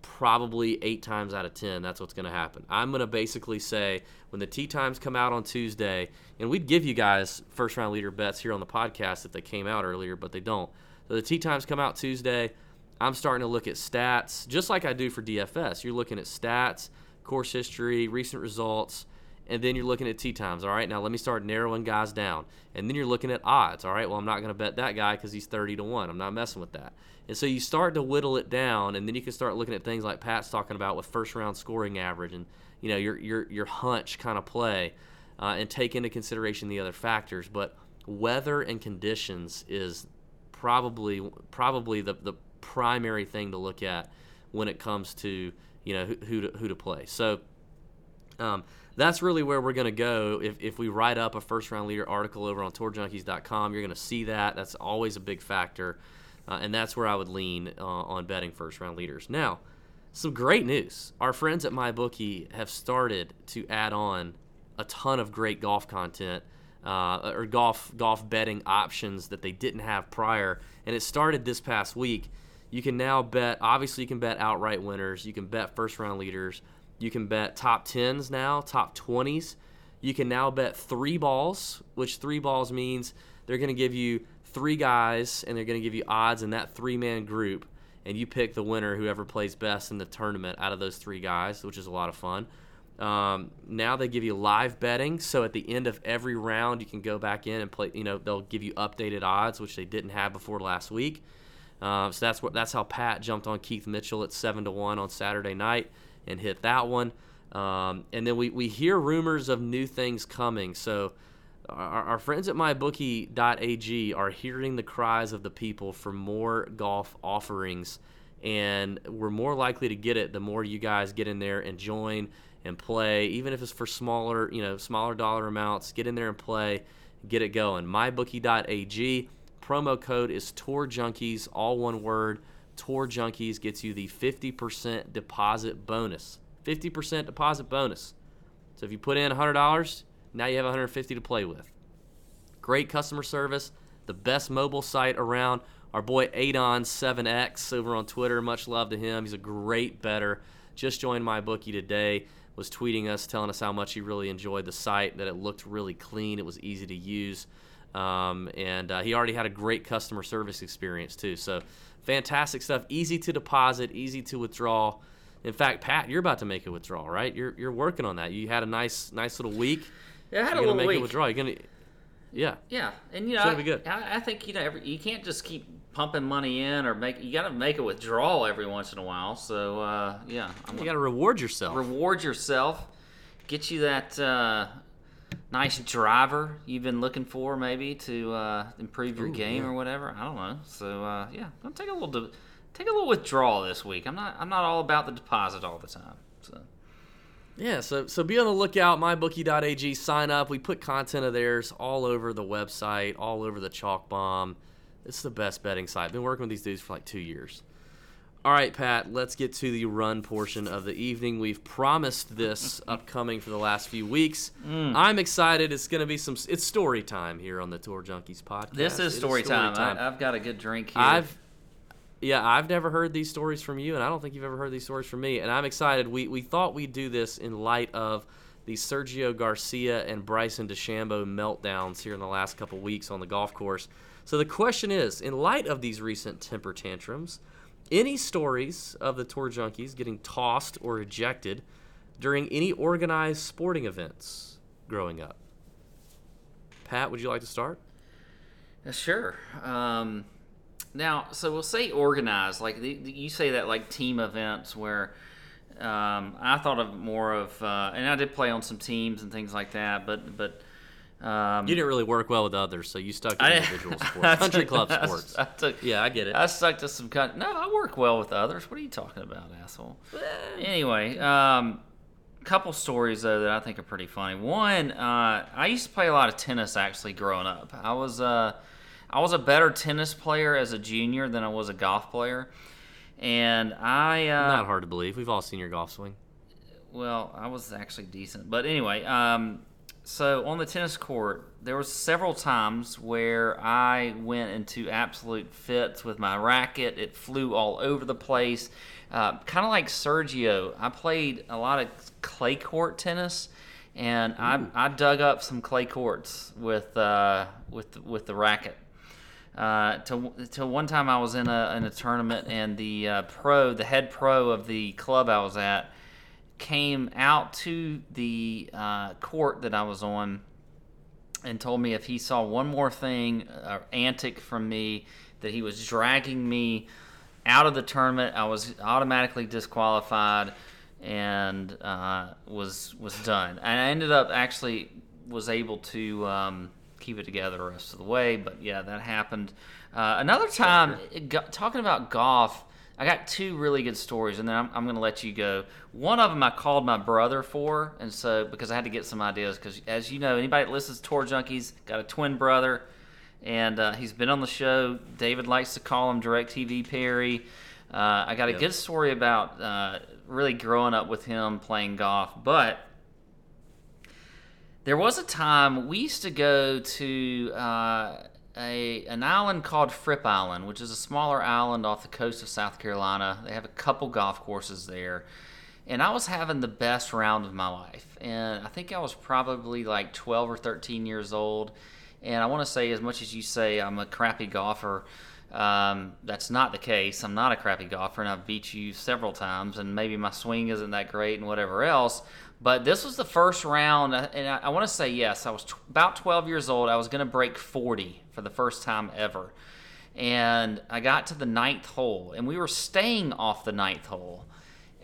[SPEAKER 2] Probably eight times out of 10, that's what's going to happen. I'm going to basically say when the tee times come out on Tuesday, and we'd give you guys first round leader bets here on the podcast if they came out earlier, but they don't. So the tee times come out Tuesday. I'm starting to look at stats, just like I do for DFS. You're looking at stats, course history, recent results, and then you're looking at tee times. All right, now let me start narrowing guys down. And then you're looking at odds. All right, well, I'm not going to bet that guy because he's 30 to 1. I'm not messing with that. And so you start to whittle it down, and then you can start looking at things like Pat's talking about with first round scoring average and you know your your your hunch kind of play, uh, and take into consideration the other factors. But weather and conditions is probably probably the the primary thing to look at when it comes to you know who, who to who to play. So um, that's really where we're going to go. If, if we write up a first round leader article over on tourjunkies.com, you're going to see that. That's always a big factor. Uh, and that's where I would lean uh, on betting first round leaders. Now, some great news. Our friends at MyBookie have started to add on a ton of great golf content uh, or golf golf betting options that they didn't have prior, and it started this past week. You can now bet. Obviously, you can bet outright winners. You can bet first round leaders. You can bet top tens now, top twenties. You can now bet three balls, which three balls means they're going to give you three guys and they're going to give you odds in that three man group. and you pick the winner, whoever plays best in the tournament out of those three guys, which is a lot of fun. Um, now they give you live betting, so at the end of every round, you can go back in and play. You know, they'll give you updated odds, which they didn't have before last week. Uh, so that's what that's how Pat jumped on Keith Mitchell at seven to one on Saturday night and hit that one. Um, and then we, we hear rumors of new things coming. So our, our friends at mybookie.ag are hearing the cries of the people for more golf offerings, and we're more likely to get it the more you guys get in there and join and play, even if it's for smaller, you know, smaller dollar amounts. Get in there and play, get it going. Mybookie.ag. Promo code is Tour Junkies, all one word. Tour Junkies gets you the 50% deposit bonus. 50% deposit bonus. So if you put in $100, now you have 150 to play with. Great customer service, the best mobile site around. Our boy Adon7X over on Twitter, much love to him. He's a great bettor. Just joined my bookie today. Was tweeting us, telling us how much he really enjoyed the site, that it looked really clean, it was easy to use, um, and uh, he already had a great customer service experience too. So fantastic stuff. Easy to deposit, easy to withdraw. In fact, Pat, you're about to make a withdrawal, right? You're you're working on that. You had a nice nice little week.
[SPEAKER 3] Yeah, I had
[SPEAKER 2] you're
[SPEAKER 3] a little
[SPEAKER 2] make
[SPEAKER 3] week.
[SPEAKER 2] a withdrawal. You're gonna, yeah.
[SPEAKER 3] Yeah, and you know, I,
[SPEAKER 2] be good.
[SPEAKER 3] I, I think you know every, you can't just keep pumping money in or make you got to make a withdrawal every once in a while. So uh, yeah, I'm
[SPEAKER 2] You got to reward yourself.
[SPEAKER 3] reward yourself, get you that uh, nice driver you've been looking for, maybe to uh, improve your
[SPEAKER 2] Ooh,
[SPEAKER 3] game
[SPEAKER 2] yeah.
[SPEAKER 3] or whatever. I don't know. So uh, yeah, I'm take a little de- take a little withdrawal this week. I'm not I'm not all about the deposit all the time. So
[SPEAKER 2] Yeah, so so be on the lookout. Mybookie.ag. Sign up. We put content of theirs all over the website, all over the Chalk Bomb. It's the best betting site. Been working with these dudes for like two years. All right, Pat. Let's get to the run portion of the evening. We've promised this upcoming for the last few weeks.
[SPEAKER 3] Mm.
[SPEAKER 2] I'm excited. It's going to be some. It's story time here on the Tour Junkies podcast.
[SPEAKER 3] this is story, time. I, I've got a good drink here.
[SPEAKER 2] I've yeah, I've never heard these stories from you, and I don't think you've ever heard these stories from me. And I'm excited. We we thought we'd do this in light of the Sergio Garcia and Bryson DeChambeau meltdowns here in the last couple weeks on the golf course. So the question is, in light of these recent temper tantrums, any stories of the tour junkies getting tossed or ejected during any organized sporting events growing up? Pat, would you like to start?
[SPEAKER 3] Sure. Um, now, so we'll say organized. Like the, the- you say that like team events where um, I thought of more of, uh, and I did play on some teams and things like that. But but um,
[SPEAKER 2] You didn't really work well with others, so you stuck to
[SPEAKER 3] I-
[SPEAKER 2] individual
[SPEAKER 3] I
[SPEAKER 2] sports, country club
[SPEAKER 3] I-
[SPEAKER 2] sports.
[SPEAKER 3] I took,
[SPEAKER 2] Yeah, I get it.
[SPEAKER 3] I stuck to some kind. No, I work well with others. What are you talking about, asshole? Anyway, um, couple stories though that I think are pretty funny. One, uh, I used to play a lot of tennis actually growing up. I was uh, I was a better tennis player as a junior than I was a golf player, and I uh,
[SPEAKER 2] Not hard to believe. We've all seen your golf swing.
[SPEAKER 3] well, I was actually decent, but anyway, um, so on the tennis court, there was several times where I went into absolute fits with my racket. It flew all over the place, uh, kind of like Sergio. I played a lot of clay court tennis, and I, I dug up some clay courts with uh, with with the racket. Uh, till, till one time I was in a in a tournament and the uh, pro, the head pro of the club I was at, came out to the uh, court that I was on and told me if he saw one more thing uh, antic from me that he was dragging me out of the tournament. I was automatically disqualified and uh, was was done. And I ended up actually was able to um, keep it together the rest of the way. But yeah, that happened. Uh, another time, talking about golf. I got two really good stories, and then I'm, I'm going to let you go. One of them I called my brother for, and so because I had to get some ideas. Because as you know, anybody that listens to Tour Junkies got a twin brother, and uh, he's been on the show. David likes to call him DirecTV Perry. Uh, I got a
[SPEAKER 2] Yep.
[SPEAKER 3] good story about uh, really growing up with him playing golf, but there was a time we used to go to uh, a an island called Fripp Island, which is a smaller island off the coast of South Carolina. They have a couple golf courses there. And I was having the best round of my life. And I think I was probably like 12 or 13 years old. And I want to say, as much as you say I'm a crappy golfer, Um, that's not the case. I'm not a crappy golfer, and I've beat you several times, and maybe my swing isn't that great and whatever else. But this was the first round, uh, and I, I want to say yes. I was t- about 12 years old. I was going to break 40 for the first time ever, and I got to the ninth hole, and we were staying off the ninth hole,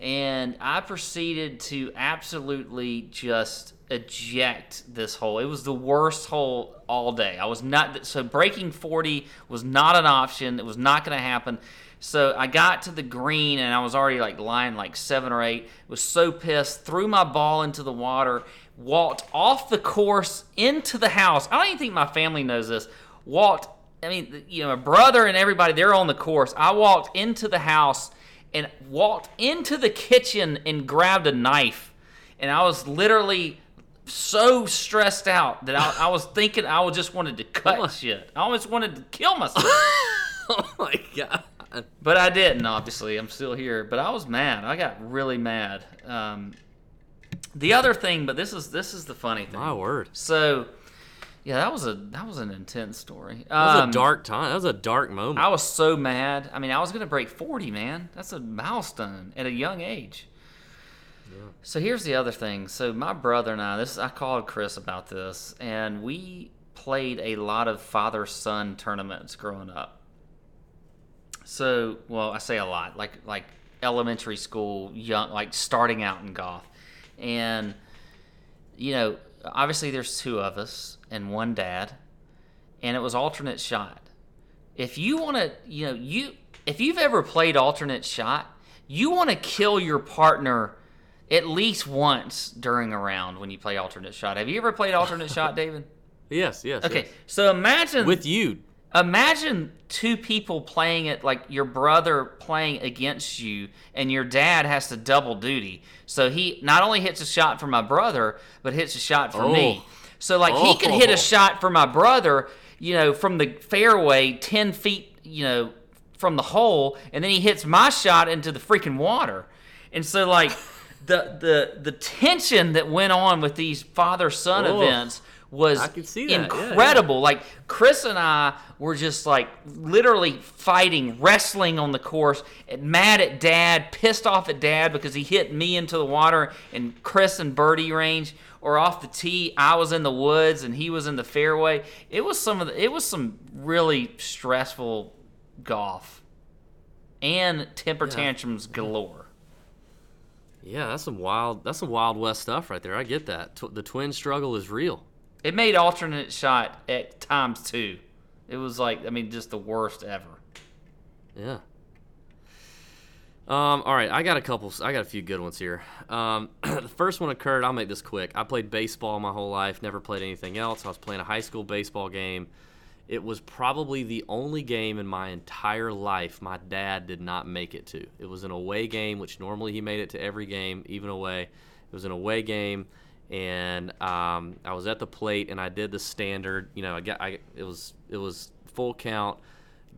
[SPEAKER 3] and I proceeded to absolutely just eject this hole. It was the worst hole all day. I was not so breaking 40 was not an option. It was not going to happen. So I got to the green and I was already like lying like 7 or 8. Was so pissed, threw my ball into the water, walked off the course into the house. I don't even think my family knows this. Walked I mean, you know, my brother and everybody they're on the course. I walked into the house and walked into the kitchen and grabbed a knife. And I was literally so stressed out that I, I was thinking I just wanted to cut shit. I almost wanted to kill myself.
[SPEAKER 2] oh my god.
[SPEAKER 3] But I didn't, obviously. I'm still here. But I was mad. I got really mad. Um, the other thing, but this is this is the funny thing.
[SPEAKER 2] My word.
[SPEAKER 3] So, yeah, that was a that was an intense story.
[SPEAKER 2] That was
[SPEAKER 3] Um,
[SPEAKER 2] a dark time. That was a dark moment.
[SPEAKER 3] I was so mad. I mean, I was gonna break 40, man. That's a milestone at a young age. So here's the other thing. So my brother and I, this I called Chris about this, and we played a lot of father-son tournaments growing up. So, well, I say a lot, like like elementary school, young, like starting out in golf, and you know, obviously there's two of us and one dad, and it was alternate shot. If you want to, you know, you if you've ever played alternate shot, you want to kill your partner at least once during a round when you play alternate shot. Have you ever played alternate shot, David?
[SPEAKER 2] yes, yes.
[SPEAKER 3] Okay,
[SPEAKER 2] yes.
[SPEAKER 3] so imagine
[SPEAKER 2] With you.
[SPEAKER 3] Imagine two people playing it like your brother playing against you and your dad has to double duty so he not only hits a shot for my brother but hits a shot for me
[SPEAKER 2] Oh.
[SPEAKER 3] so like he could hit
[SPEAKER 2] Oh.
[SPEAKER 3] a shot for my brother you know from the fairway 10 feet you know from the hole and then he hits my shot into the freaking water and so like the the the tension that went on with these father son
[SPEAKER 2] Oh.
[SPEAKER 3] events was
[SPEAKER 2] I see that, yeah, yeah.
[SPEAKER 3] incredible like Chris and I were just like literally fighting, wrestling on the course, mad at Dad, pissed off at Dad because he hit me into the water, and Chris and birdie range, or off the tee, I was in the woods and he was in the fairway. It was some of the, it was some really stressful golf, and temper
[SPEAKER 2] Yeah.
[SPEAKER 3] tantrums galore.
[SPEAKER 2] Yeah, that's some wild. That's some wild west stuff right there. I get that. The twin struggle is real.
[SPEAKER 3] It made alternate shot at times two. It was like, I mean, just the worst ever.
[SPEAKER 2] Yeah. Um, all right, I got a couple. I got a few good ones here. Um, the first one occurred. I'll make this quick. I played baseball my whole life. Never played anything else. I was playing a high school baseball game. It was probably the only game in my entire life my dad did not make it to. It was an away game, which normally he made it to every game, even away. It was an away game, and um, I was at the plate and I did the standard. You know, I got. I it was it was full count.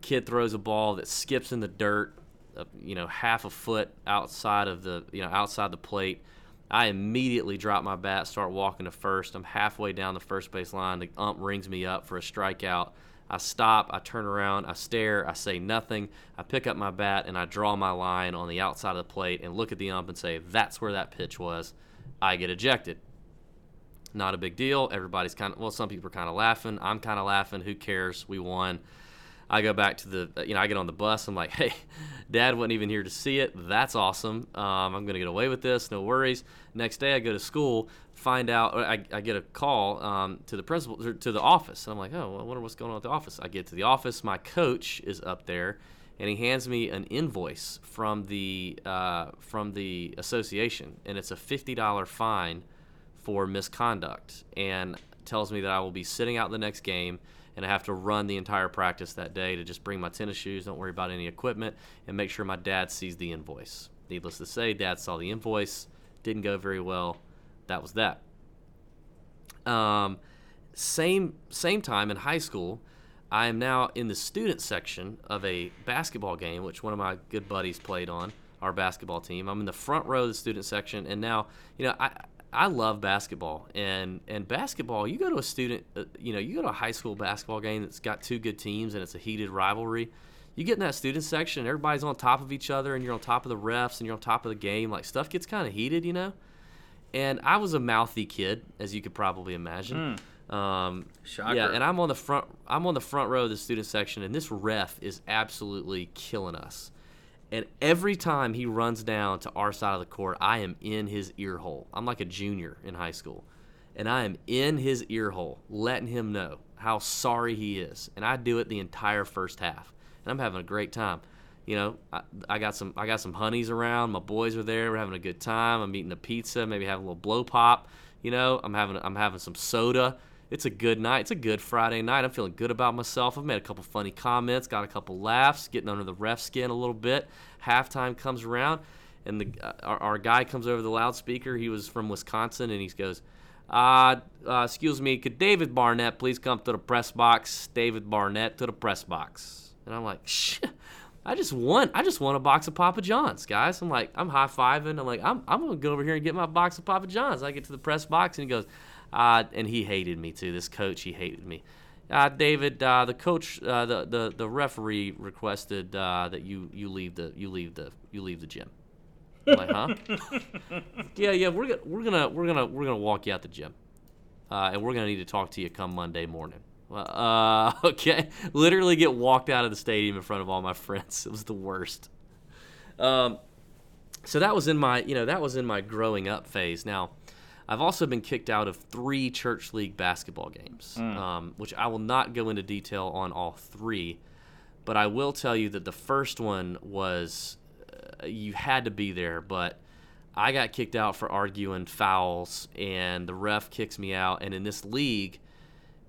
[SPEAKER 2] Kid throws a ball that skips in the dirt uh, you know half a foot outside of the you know outside the plate. I immediately drop my bat, start walking to first. I'm halfway down the first base line. The ump rings me up for a strikeout. I stop, I turn around, I stare, I say nothing. I pick up my bat and I draw my line on the outside of the plate and look at the ump and say, "That's where that pitch was." I get ejected. Not a big deal. Everybody's kind of well, some people are kind of laughing. I'm kind of laughing. Who cares? We won. I go back to the, you know, I get on the bus. I'm like, hey, dad wasn't even here to see it. That's awesome. Um, I'm going to get away with this. No worries. Next day, I go to school, find out, I, I get a call um, to the principal, to the office. And I'm like, oh, I wonder what's going on at the office. I get to the office. My coach is up there, and he hands me an invoice from the, uh, from the association. And it's a $50 fine for misconduct and tells me that I will be sitting out the next game and I have to run the entire practice that day to just bring my tennis shoes, don't worry about any equipment, and make sure my dad sees the invoice. Needless to say, dad saw the invoice, didn't go very well. That was that. Um, same same time in high school, I am now in the student section of a basketball game, which one of my good buddies played on our basketball team. I'm in the front row of the student section, and now you know I I love basketball and and basketball. You go to a student, uh, you know, you go to a high school basketball game that's got two good teams and it's a heated rivalry. you get in that student section, and everybody's on top of each other, and you're on top of the refs, and you're on top of the game. Like stuff gets kind of heated, you know. And I was a mouthy kid, as you could probably imagine. Um,
[SPEAKER 3] Shocker.
[SPEAKER 2] yeah, and I'm on the front. I'm on the front row of the student section, and this ref is absolutely killing us. And every time he runs down to our side of the court, I am in his ear hole. I'm like a junior in high school, and I am in his ear hole, letting him know how sorry he is. And I do it the entire first half, and I'm having a great time. You know, I, I got some I got some honeys around. My boys are there. We're having a good time. I'm eating a pizza, maybe having a little blow pop. You know, I'm having I'm having some soda. It's a good night. It's a good Friday night. I'm feeling good about myself. I've made a couple funny comments, got a couple laughs, getting under the ref skin a little bit. Halftime comes around, and the uh, our, our guy comes over the loudspeaker. He was from Wisconsin, and he goes, uh, uh, "Excuse me, could David Barnett please come to the press box? David Barnett to the press box." And I'm like, "Shit." I just want I just won a box of Papa John's, guys. I'm like, I'm high fiving. I'm like, I'm, I'm gonna go over here and get my box of Papa John's. I get to the press box and he goes, uh, and he hated me too. This coach, he hated me. Uh, David, uh, the coach, uh, the, the the referee requested uh, that you you leave the you leave the you leave the gym. I'm like, huh? yeah, yeah. We're gonna we're gonna we're gonna we're gonna walk you out the gym, uh, and we're gonna need to talk to you come Monday morning. Uh, okay. Literally get walked out of the stadium in front of all my friends. It was the worst. Um, so that was in my, you know, that was in my growing up phase. Now, I've also been kicked out of three church league basketball games, um, which I will not go into detail on all three, but I will tell you that the first one was uh, you had to be there, but I got kicked out for arguing fouls, and the ref kicks me out. And in this league,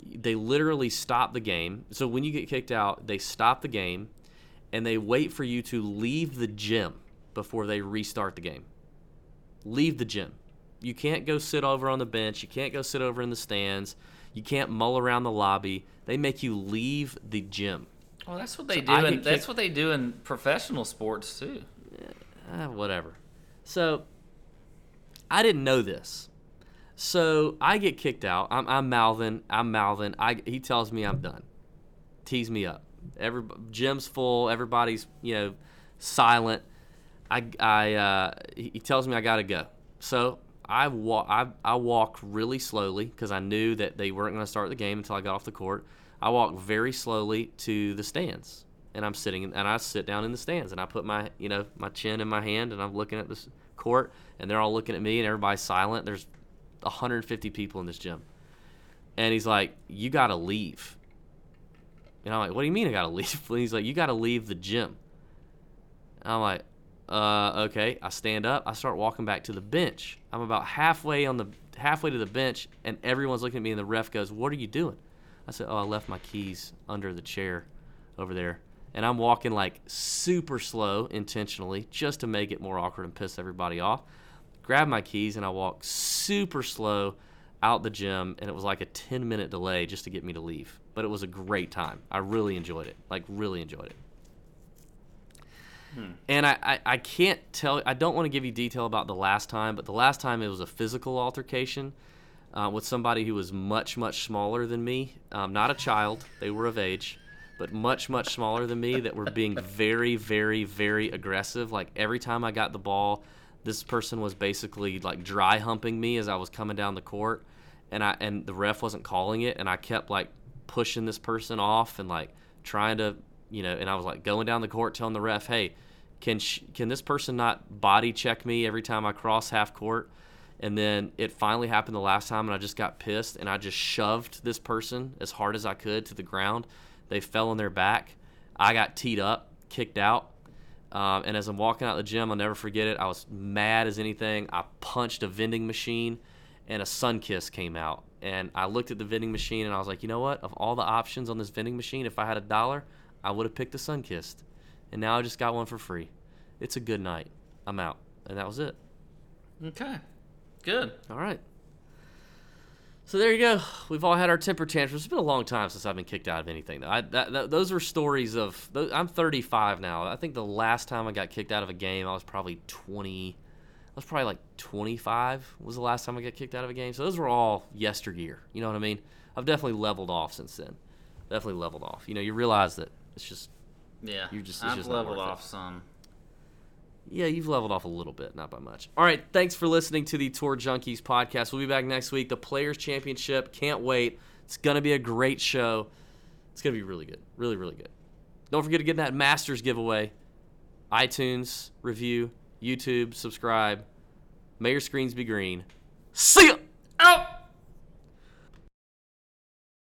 [SPEAKER 2] they literally stop the game. So when you get kicked out, they stop the game and they wait for you to leave the gym before they restart the game. Leave the gym. You can't go sit over on the bench. You can't go sit over in the stands. You can't mull around the lobby. They make you leave the gym.
[SPEAKER 3] Well, that's what they
[SPEAKER 2] So
[SPEAKER 3] do.
[SPEAKER 2] I
[SPEAKER 3] In, that's
[SPEAKER 2] kicked-
[SPEAKER 3] what they do in professional sports too.
[SPEAKER 2] Ah, whatever. So I didn't know this. So I get kicked out. I'm, I'm Malvin. I'm Malvin. I, he tells me I'm done. Tease me up. Every gym's full. Everybody's you know silent. I, I uh, he he tells me I gotta go. So I walk. I, I walk really slowly because I knew that they weren't going to start the game until I got off the court. I walk very slowly to the stands, and I'm sitting and I sit down in the stands, and I put my you know my chin in my hand, and I'm looking at this court, and they're all looking at me, and everybody's silent. There's 150 people in this gym, and he's like, "You got to leave." And I'm like, "What do you mean I got to leave?" And he's like, "You got to leave the gym." And I'm like, uh, okay. I stand up. I start walking back to the bench. I'm about halfway on the halfway to the bench, and everyone's looking at me. And the ref goes, "What are you doing?" I said, "Oh, I left my keys under the chair over there." And I'm walking like super slow intentionally, just to make it more awkward and piss everybody off. Grab my keys and I walk super slow out the gym, and it was like a 10 minute delay just to get me to leave. But it was a great time. I really enjoyed it. Like really enjoyed it. And I, I, I can't tell, I don't want to give you detail about the last time, but the last time it was a physical altercation uh, with somebody who was much, much smaller than me. Um, not a child, they were of age, but much, much smaller than me that were being very, very, very aggressive. Like every time I got the ball, this person was basically like dry humping me as I was coming down the court. And I and the ref wasn't calling it, and I kept like pushing this person off and like trying to, you know, and I was like going down the court telling the ref, "Hey, can can this person not body check me every time I cross half court?" And then it finally happened the last time, and I just got pissed, and I just shoved this person as hard as I could to the ground. They fell on their back. I got teed up, kicked out, um, and as I'm walking out the gym, I'll never forget it. I was mad as anything. I punched a vending machine, and a Sunkist came out. And I looked at the vending machine, and I was like, you know what? Of all the options on this vending machine, if I had a dollar, I would have picked the Sunkist. And now I just got one for free. It's a good night. I'm out, and that was it.
[SPEAKER 3] Okay, good.
[SPEAKER 2] All right. So there you go. We've all had our temper tantrums. It's been a long time since I've been kicked out of anything. I, that, that, those are stories of. Those, I'm 35 now. I think the last time I got kicked out of a game, I was probably 20. I was probably like 25. Was the last time I got kicked out of a game. So those were all yesteryear. You know what I mean? I've definitely leveled off since then. Definitely leveled off. You know, you realize that it's just
[SPEAKER 3] Yeah,
[SPEAKER 2] You're just-
[SPEAKER 3] I've
[SPEAKER 2] just
[SPEAKER 3] leveled
[SPEAKER 2] worth it.
[SPEAKER 3] off some.
[SPEAKER 2] Yeah, you've leveled off a little bit, not by much. All right, thanks for listening to the Tour Junkies podcast. We'll be back next week. The Players Championship. Can't wait. It's going to be a great show. It's going to be really good. Really, really good. Don't forget to get that Masters giveaway. iTunes, review, YouTube, subscribe. May your screens be green. See ya!